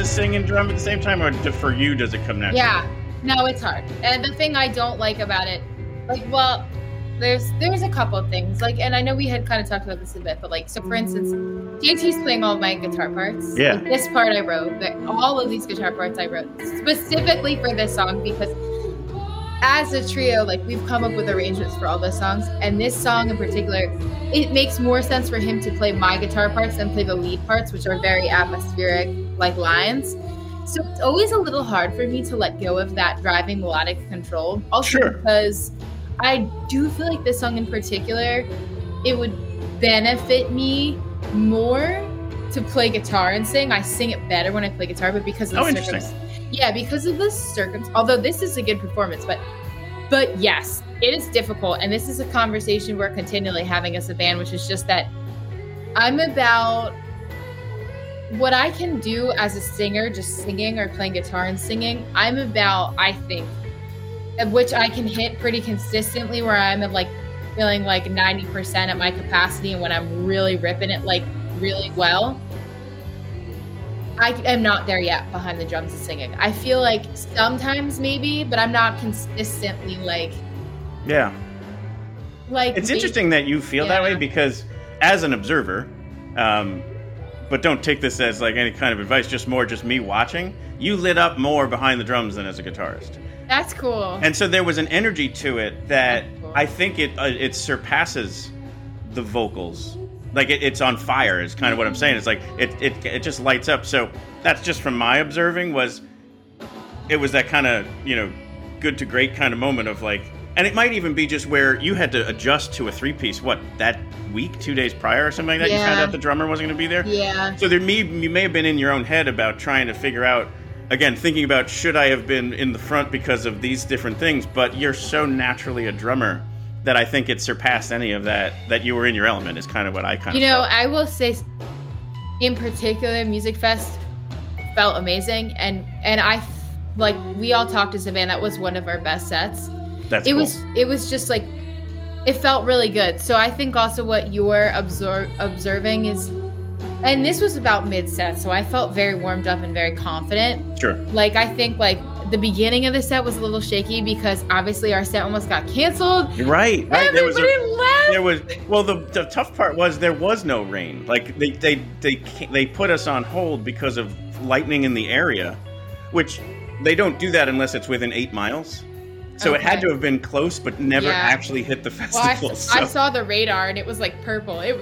To sing and drum at the same time, or for you does it come naturally? Yeah. No, it's hard. And the thing I don't like about it, like, well, there's there's a couple of things. Like, and I know we had kind of talked about this a bit, but like, so for instance, JT's playing all my guitar parts. Yeah. Like, this part I wrote, but all of these guitar parts I wrote specifically for this song because as a trio, like we've come up with arrangements for all the songs, and this song in particular, it makes more sense for him to play my guitar parts than play the lead parts, which are very atmospheric, like lines. So it's always a little hard for me to let go of that driving melodic control. Also Sure. because I do feel like this song in particular, it would benefit me more to play guitar and sing. I sing it better when I play guitar, but because of the Oh, interesting. circum- yeah, because of the circumstance. Although this is a good performance, but but yes, it is difficult, and this is a conversation we're continually having as a band, which is just that I'm about what I can do as a singer, just singing or playing guitar and singing. I'm about, I think, of which I can hit pretty consistently, where I'm at like feeling like 90% at my capacity, and when I'm really ripping it like really well. I am not there yet behind the drums and singing. I feel like sometimes maybe, but I'm not consistently like Yeah. like It's maybe- interesting that you feel that way because, as an observer, um, but don't take this as like any kind of advice. Just more, just me watching. You lit up more behind the drums than as a guitarist, That's cool. and so there was an energy to it that cool. I think it uh, it surpasses the vocals. Like it, it's on fire. Is kind of what I'm saying. It's like it, it it just lights up. So that's just from my observing was it was that kind of you know good to great kind of moment of like and it might even be just where you had to adjust to a three piece what that week two days prior or something like that you found out the drummer wasn't going to be there yeah. so there may you may have been in your own head about trying to figure out again thinking about should i have been in the front because of these different things but you're so naturally a drummer that i think it surpassed any of that that you were in your element is kind of what i kind You of You know, felt. I will say, in particular, Musikfest felt amazing, and and I like we all talked as a band. That was one of our best sets. That's it cool. was it was just like it felt really good. So I think also what you're absor- observing is, and this was about mid set, so I felt very warmed up and very confident. sure Like I think like the beginning of the set was a little shaky because obviously our set almost got canceled. Right right there was Everybody a left. there was well the, the tough part was there was no rain like they they they they put us on hold because of lightning in the area which they don't do that unless it's within eight miles so it had to have been close but never Yeah. actually hit the Well, I, festival I saw the radar and it was like purple. It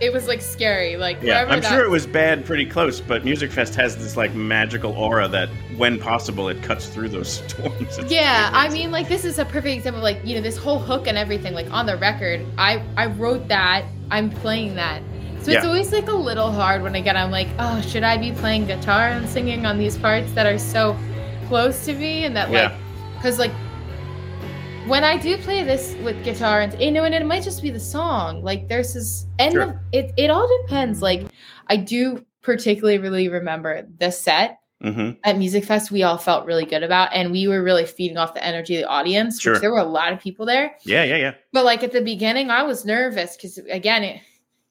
it was like scary. Like yeah i'm sure it was bad pretty close but Musikfest has this like magical aura that when possible it cuts through those storms It's Yeah, I mean, like this is a perfect example. Like you know, this whole hook and everything, like on the record, I I wrote that. I'm playing that, So it's Yeah. always like a little hard when again I'm like, oh, should I be playing guitar and singing on these parts that are so close to me and that like because like when I do play this with guitar and you know and it might just be the song like there's this and Sure. the, it it all depends like I do particularly really remember the set hmm at Musikfest we all felt really good about and we were really feeding off the energy of the audience Sure. there were a lot of people there Yeah, yeah, yeah. but like at the beginning, I was nervous because again, it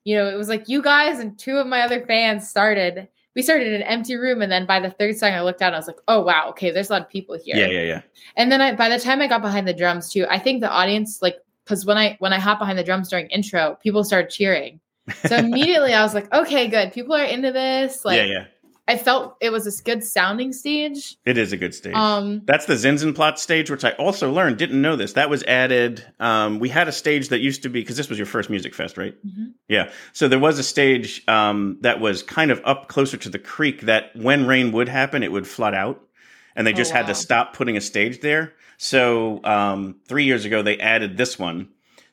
you know, it was like you guys and two of my other fans started. We started in an empty room, and then by the third song, I looked out and I was like, "Oh wow, okay, there's a lot of people here." Yeah, yeah, yeah. And then I, by the time I got behind the drums too, I think the audience like because when I when I hop behind the drums during intro, people started cheering. So immediately I was like, "Okay, good, people are into this." Like yeah, yeah. I felt it was a good sounding stage. It is a good stage. Um, That's the Zinzenplatz stage, which I also learned. Didn't know this. That was added. Um, we had a stage that used to be because this was your first Musikfest, right? Mhm. Yeah. So there was a stage um, that was kind of up closer to the creek. That when rain would happen, it would flood out, and they Oh, just had to stop putting a stage there. So um, three years ago, they added this one.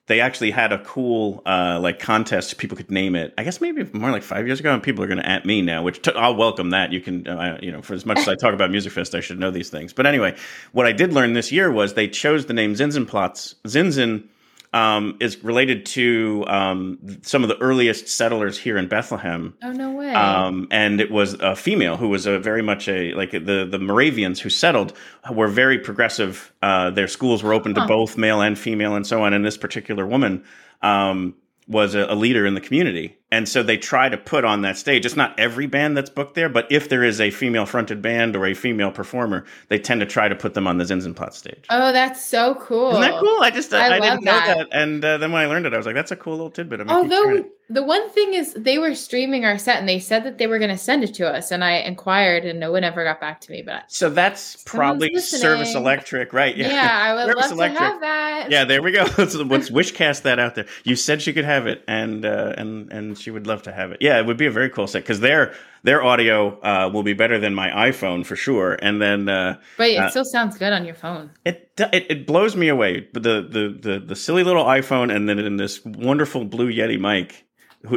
They actually had a cool uh, like contest. People could name it. I guess maybe more like five years ago, and people are going to at me now, which I'll welcome that. You can, uh, you know, for as much as I talk about Musikfest, I should know these things. But anyway, what I did learn this year was they chose the name Zinzenplatz. Zinzen um, is related to um, some of the earliest settlers here in Bethlehem. oh no way. Um, and it was a female who was a very much a like the the Moravians who settled were very progressive. Uh, their schools were open to both male and female, and so on. And this particular woman um, was a, a leader in the community, and so they try to put on that stage. It's not every band that's booked there, but if there is a female fronted band or a female performer, they tend to try to put them on the Zinzenplatz stage. oh, that's so cool. Isn't that cool? I just I, I I didn't know that. that, and uh, then when I learned it, I was like, "That's a cool little tidbit." I'm Although the one thing is, they were streaming our set and they said that they were going to send it to us, and I inquired, and no one ever got back to me. But so that's probably listening. Service Electric, right? yeah, I would Service love Electric. to have that. Yeah, there we go. Let's, let's wishcast that out there. You said she could have it, and uh, and and she would love to have it. Yeah, it would be a very cool set because their their audio uh, will be better than my iPhone for sure. And then uh, but it Uh, still sounds good on your phone. it, it it blows me away. But the, the the the silly little iPhone, and then in this wonderful Blue Yeti mic,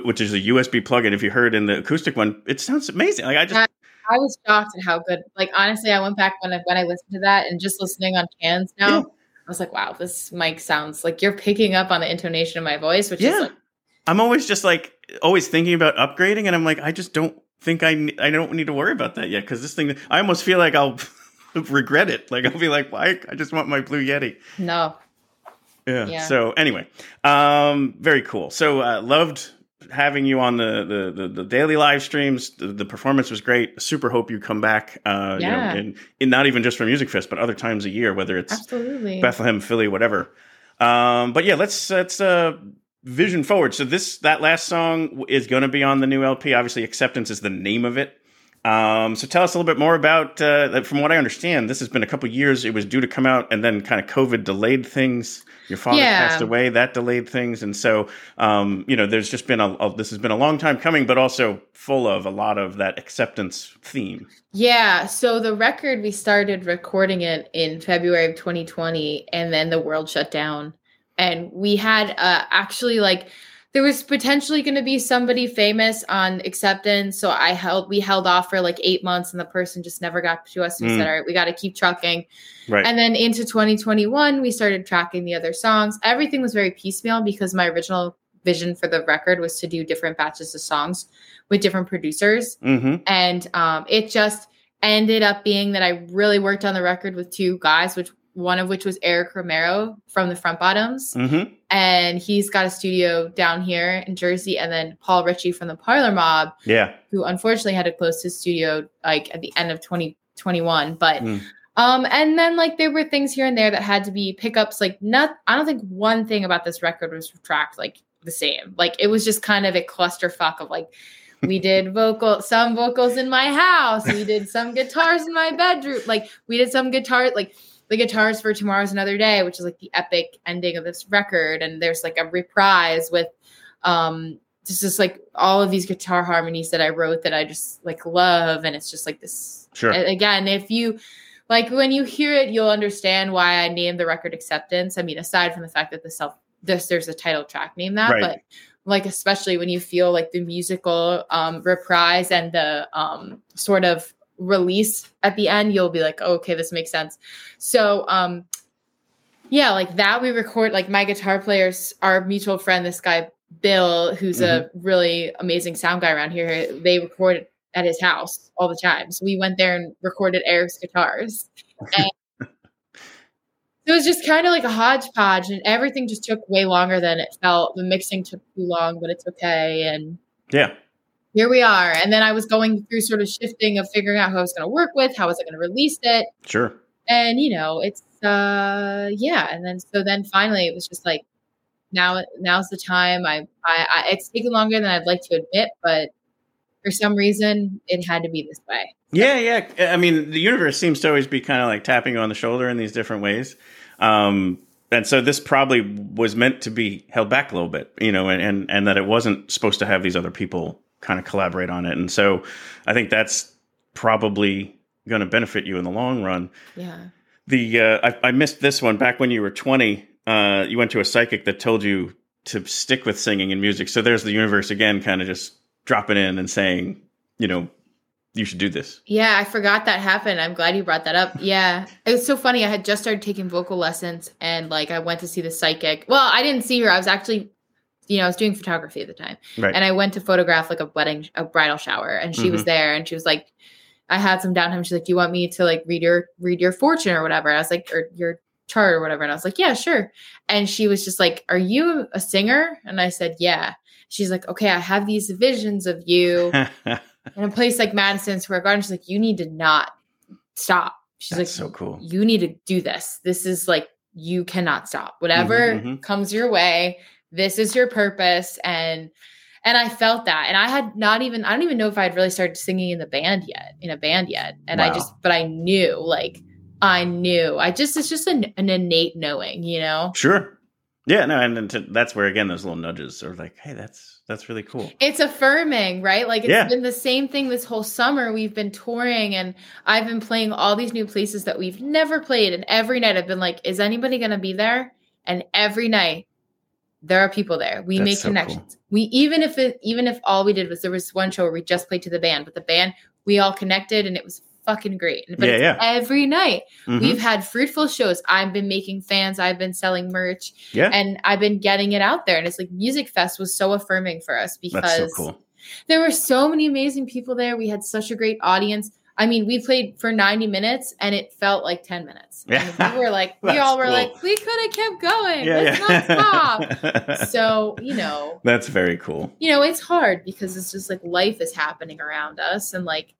which is a USB plug-in. If you heard in the acoustic one, it sounds amazing. Like I just I was shocked at how good. Like honestly, I went back when I when I listened to that and just listening on cans now. Yeah. I was like, wow, this mic sounds like you're picking up on the intonation of my voice, which Yeah. is like, I'm always just like always thinking about upgrading, and I'm like, I just don't think I I don't need to worry about that yet because this thing I almost feel like I'll regret it. Like I'll be like, why? I just want my Blue Yeti. no. Yeah. Yeah. So anyway, um, very cool. So uh, loved having you on the the, the, the daily live streams. The, the performance was great. Super hope you come back. Uh, Yeah. You know, and, and not even just for Musikfest, but other times a year, whether it's Absolutely. Bethlehem, Philly, whatever. Um, but yeah, let's let's uh, vision forward. So this that last song is going to be on the new LP. Obviously, acceptance is the name of it. Um, so tell us a little bit more about. Uh, from what I understand, this has been a couple years. It was due to come out, and then kind of COVID delayed things. Your father Yeah. passed away, that delayed things, and so um, you know, there's just been a, a this has been a long time coming, but also full of a lot of that acceptance theme. Yeah. So the record, we started recording it in February of 2020, and then the world shut down. And we had uh, actually like, there was potentially going to be somebody famous on acceptance. So I held, we held off for like eight months, and the person just never got to us. We Mm. said, all right, we got to keep trucking. Right. And then into 2021, we started tracking the other songs. Everything was very piecemeal because my original vision for the record was to do different batches of songs with different producers mm-hmm. and um, it just ended up being that I really worked on the record with two guys, which one of which was Eric Romero from the Front Bottoms, Mm-hmm. and he's got a studio down here in Jersey, and then Paul Ritchie from the Parlor Mob, Yeah. who unfortunately had to close his studio like at the end of 2021, but. Mm. Um, and then like there were things here and there that had to be pickups. Like not, I don't think one thing about this record was tracked like the same. Like it was just kind of a clusterfuck of like we did vocal some vocals in my house we did some guitars in my bedroom like we did some guitar like the guitars for tomorrow's another day which is like the epic ending of this record and there's like a reprise with um just just like all of these guitar harmonies that i wrote that i just like love and it's just like this Sure. again if you like when you hear it you'll understand why i named the record acceptance i mean aside from the fact that the self this there's a title track name that Right. but like especially when you feel like the musical um reprise and the um sort of release at the end, you'll be like, oh, okay, this makes sense. So um yeah, like that we record like my guitar players, our mutual friend, this guy Bill, who's a really amazing sound guy around here, they record at his house all the time. So we went there and recorded Eric's guitars. And it was just kind of like a hodgepodge and everything just took way longer than it felt. The mixing took too long, but it's okay. And Yeah. Here we are. And then I was going through sort of shifting of figuring out who I was going to work with, how was I going to release it. Sure. And you know, it's uh yeah. And then so then finally it was just like now now's the time. I I, I it's taken longer than I'd like to admit, but for some reason it had to be this way. Yeah, yeah. I mean, the universe seems to always be kind of like tapping you on the shoulder in these different ways. Um, and so this probably was meant to be held back a little bit, you know, and, and, and that it wasn't supposed to have these other people kind of collaborate on it. And so I think that's probably going to benefit you in the long run. Yeah. The uh, I, I missed this one back when you were 20. Uh, you went to a psychic that told you to stick with singing and music. So there's the universe again, kind of just dropping in and saying, you know, you should do this. Yeah, I forgot that happened. I'm glad you brought that up. Yeah. It was so funny. I had just started taking vocal lessons and like I went to see the psychic. Well, I didn't see her. I was actually you know, I was doing photography at the time. Right. And I went to photograph like a wedding a bridal shower and she was Mhm. there and she was like I had some downtime. She's like, "Do you want me to like read your read your fortune or whatever?" And I was like, "Or your chart or whatever." And I was like, "Yeah, sure." And she was just like, "Are you a singer?" And I said, "Yeah." She's like, "Okay, I have these visions of you in a place like Madison Square Garden." She's like, "You need to not stop." She's That's like, so cool. you need to do this. This is like you cannot stop. Whatever Mhm, mhm. comes your way, this is your purpose and and I felt that. And I had not even I don't even know if I'd really started singing in the band yet, in a band yet. And I just but I knew like I knew. I just it's just an, an innate knowing, you know. Sure. Yeah, no, and to, that's where again those little nudges are like, hey, that's that's really cool. It's affirming, right? Like it's Yeah. been the same thing this whole summer. We've been touring and I've been playing all these new places that we've never played. And every night I've been like, is anybody going to be there? And every night there are people there. We That's make so cool. connections. We even if it even if all we did was there was one show where we just played to the band, but the band we all connected and it was fucking great. But Yeah, yeah. every night. Mhm. We've had fruitful shows. I've been making fans. I've been selling merch Yeah, and I've been getting it out there. And it's like Musikfest was so affirming for us because so cool. there were so many amazing people there. We had such a great audience. I mean, we played for 90 minutes and it felt like 10 minutes. Yeah. And we were like, we all were cool. like, we could have kept going. Yeah, Let's not stop. So, you know, that's very cool. you know, it's hard because it's just like life is happening around us. And like,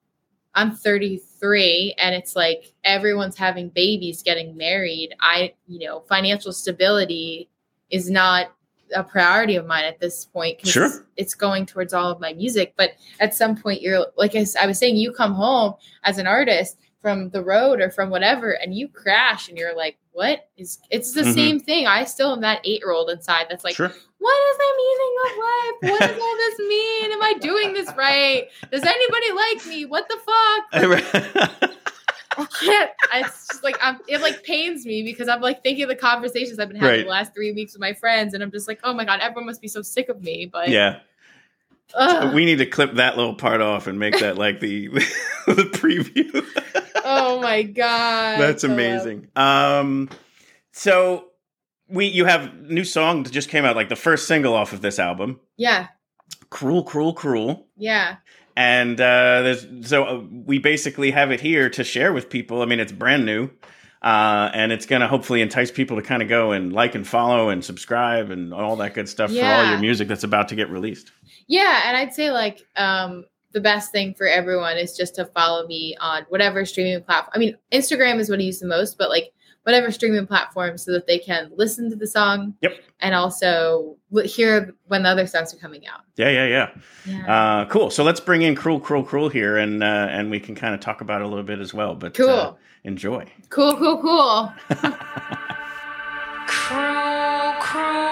I'm 33 and it's like everyone's having babies, getting married. I, you know, financial stability is not a priority of mine at this point. Sure. It's going towards all of my music. But at some point, you're like i was saying, you come home as an artist from the road or from whatever and you crash and you're like, what is it's the Mhm. same thing. I still am that eight year old inside that's like, sure. what is the meaning of life? What does all this mean? Am I doing this right? Does anybody like me? What the fuck? I can't. It's just like I'm. It like pains me because I'm like thinking of the conversations I've been having Right. the last three weeks with my friends, and I'm just like, oh my god, everyone must be so sick of me. But yeah, ugh. we need to clip that little part off and make that like the the preview. oh my god, That's amazing. Um, so we you have new song that just came out, like the first single off of this album, Yeah, "Cruel, Cruel, Cruel." yeah, and uh, there's so uh, we basically have it here to share with people. I mean, it's brand new, uh, and it's going to hopefully entice people to kind of go and like and follow and subscribe and all that good stuff for all your music that's about to get released. yeah. And I'd say like um the best thing for everyone is just to follow me on whatever streaming platform. I mean, Instagram is what I use the most, but like whatever streaming platform so that they can listen to the song. Yep. And also hear when the other songs are coming out. Yeah, yeah, yeah. Yeah. Uh, cool. So let's bring in "Cruel, Cruel, Cruel" here, and uh, and we can kind of talk about it a little bit as well. But Cool. uh, enjoy. cool, cool, cool. Cruel, cruel, cruel,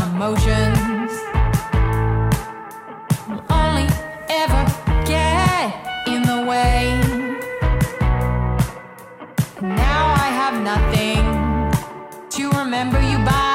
on emotions. Will only ever get in the way. Now I have nothing to remember you by.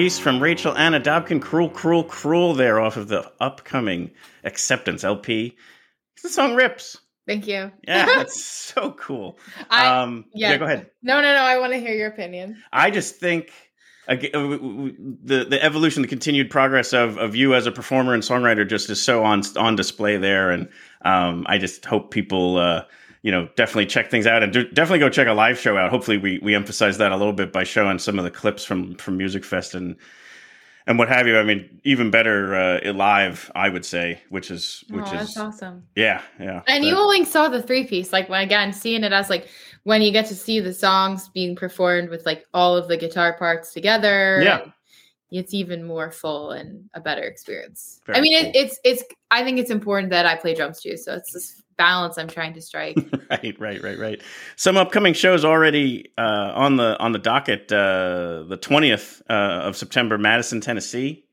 Release from Rachel Ana Dobken, Cruel, Cruel, Cruel, there off of the upcoming Acceptance LP. The song rips. Thank you. Yeah, that's so cool. I, um, yeah. yeah, go ahead. No, no, no. I want to hear your opinion. I just think uh, the the evolution, the continued progress of of you as a performer and songwriter just is so on on display there, and um, I just hope people. Uh, you know, definitely check things out and do, definitely go check a live show out. Hopefully, we we emphasize that a little bit by showing some of the clips from from Musikfest and and what have you. I mean, even better uh, live, I would say, which is which oh, is that's awesome. yeah, yeah. And But- you only saw the three piece, like when again seeing it as like when you get to see the songs being performed with like all of the guitar parts together. Yeah. and It's even more full and a better experience. Very I mean, cool. it, it's it's. I think it's important that I play drums too. So it's this balance I'm trying to strike. right, right, right, right. Some upcoming shows already uh, on the on the docket. Uh, the twentieth uh, of September, Madison, Tennessee,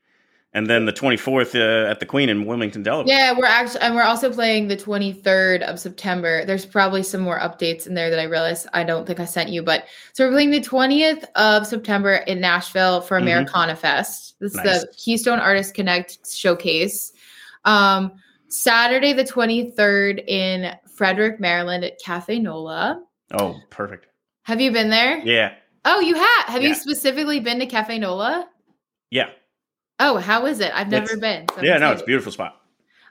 and then the twenty fourth uh, at the Queen in Wilmington, Delaware. yeah, we're actually and we're also playing the 23rd of September. There's probably some more updates in there that I realize I don't think I sent you, but so we're playing the 20th of September in Nashville for Mhm. Americana Fest. This is the Keystone Artist Connect showcase. Um, Saturday the 23rd in Frederick, Maryland at Cafe Nola. Oh, perfect. Have you been there? Yeah, Oh, you have. Have Yeah. you specifically been to Cafe Nola? yeah, Oh, how is it? I've never It's- been. so yeah. No, it's a beautiful spot.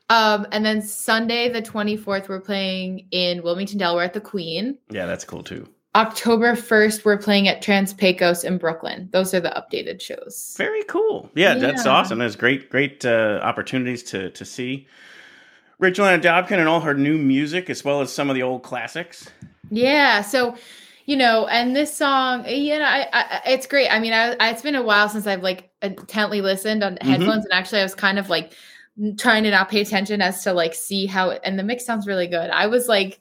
Um, and then Sunday the 24th, we're playing in Wilmington, Delaware at the Queen. Yeah, that's cool too. October 1st, we're playing at Trans Pecos in Brooklyn. Those are the updated shows. Very cool. Yeah, that's awesome. There's great, great uh, opportunities to to see Rachel Ana Dobken and all her new music, as well as some of the old classics. Yeah. So, you know, and this song, you know, I, I it's great. I mean, I, I it's been a while since I've like intently listened on Mm-hmm. headphones, and actually, I was kind of like trying to not pay attention as to like see how. It, and the mix sounds really good. I was like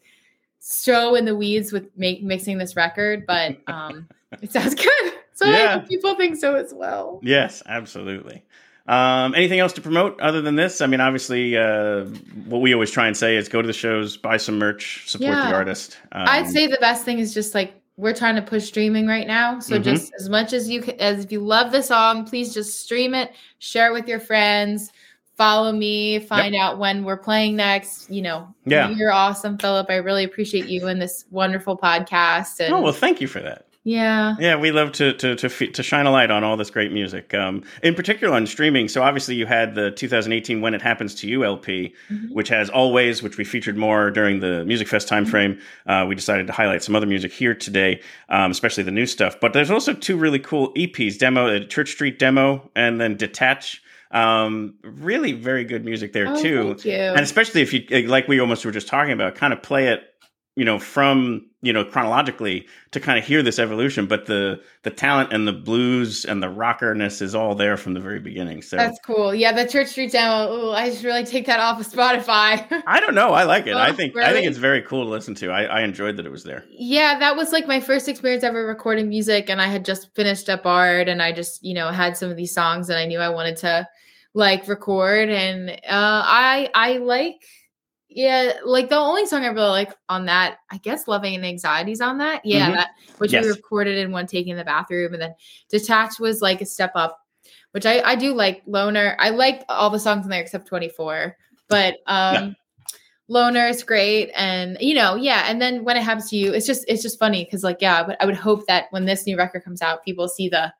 so in the weeds with make, mixing this record, but um, it sounds good. So Yeah. people think so as well. Yes, absolutely. Um, anything else to promote other than this? I mean, obviously, uh, what we always try and say is go to the shows, buy some merch, support Yeah. the artist. Um, I'd say the best thing is just like we're trying to push streaming right now. So Mhm. just as much as you ca- as if you love the song, please just stream it, share it with your friends, follow me, find out when we're playing next. You know, Yeah. you're awesome, Philip. I really appreciate you in this wonderful podcast. And Oh well, thank you for that. Yeah, Yeah, we love to to to, to shine a light on all this great music. Um, in particular on streaming. So obviously, you had the 2018 "When It Happens to You" LP, Mhm. which has "Always," which we featured more during the Musikfest timeframe. Uh, we decided to highlight some other music here today, um, especially the new stuff. But there's also two really cool EPs: demo, uh, Church Street demo, and then Detach. Um, really, very good music there Oh, too. thank you. and especially if you like we almost were just talking about kind of play it you know from you know chronologically to kind of hear this evolution but the the talent and the blues and the rockerness is all there from the very beginning so That's cool. Yeah, the Church Street demo. Ooh, I should really take that off of Spotify. i don't know i like it i Oh, think i think it's very cool to listen to I, I enjoyed that it was there yeah, that was like my first experience ever recording music, and I had just finished up Bard, and I just you know had some of these songs, and I knew I wanted to like record, and uh, I I like yeah like the only song I really like on that I guess loving and anxieties on that yeah Mhm. that which Yes. we recorded in one take in the bathroom, and then detached was like a step up, which I I do like loner I like all the songs in there except twenty four, but um. Loner is great, and you know, yeah. And then when it happens to you, it's just it's just funny because like yeah, but I would hope that when this new record comes out, people see the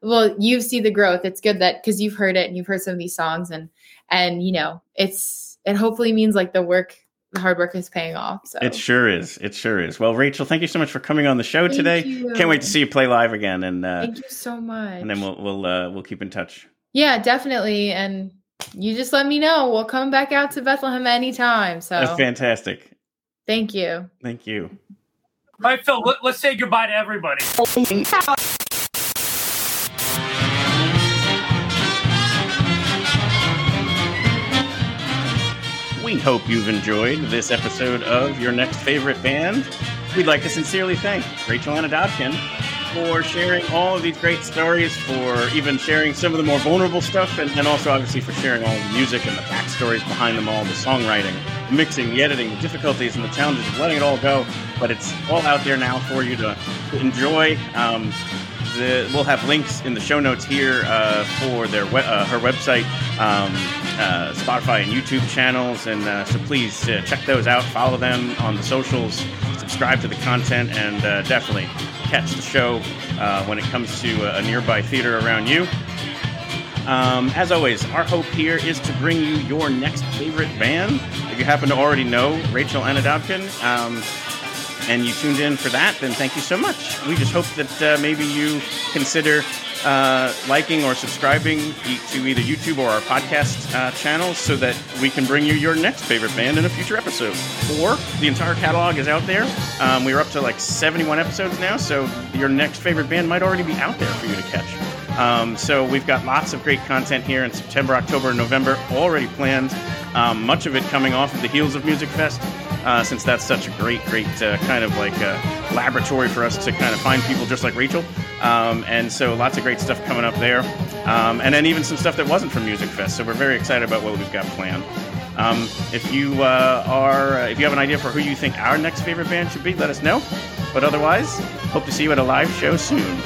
well, you see the growth. It's good that because you've heard it and you've heard some of these songs, and and you know, it's it hopefully means like the work, the hard work is paying off. So it sure is it sure is well rachel thank you so much for coming on the show Thank today you. can't wait to see you play live again and uh Thank you so much. and then we'll we'll uh we'll keep in touch yeah, definitely. And you just let me know. We'll come back out to Bethlehem anytime. So that's fantastic thank you. thank you All right, Phil, let, us say goodbye to everybody. We hope you've enjoyed this episode of Your Next Favorite Band. We'd like to sincerely thank Rachel Ana Dobken for sharing all of these great stories, for even sharing some of the more vulnerable stuff, and, and also obviously for sharing all the music and the backstories behind them all, the songwriting, the mixing, the editing, the difficulties and the challenges of letting it all go. But it's all out there now for you to, enjoy. Um, the, we'll have links in the show notes here uh, for their uh, her website, um, uh, Spotify and YouTube channels, and uh, so please uh, check those out. Follow them on the socials, subscribe to the content, and uh, definitely catch the show uh, when it comes to a, nearby theater around you. Um, as always, our hope here is to bring you your next favorite band. If you happen to already know Rachel Ana Dobken, um, and you tuned in for that, then thank you so much. We just hope that uh, maybe you consider uh, liking or subscribing to either YouTube or our podcast uh, channels so that we can bring you your next favorite band in a future episode. Or the entire catalog is out there. Um, we're up to like 71 episodes now, so your next favorite band might already be out there for you to catch. Um, so we've got lots of great content here in September, October, and November already planned. Um, much of it coming off of the heels of Musikfest, uh, since that's such a great, great uh, kind of like laboratory for us to kind of find people just like Rachel. Um, and so lots of great stuff coming up there, um, and then even some stuff that wasn't from Musikfest. So we're very excited about what we've got planned. Um, if you uh, are, uh, if you have an idea for who you think our next favorite band should be, let us know. But otherwise, hope to see you at a live show soon.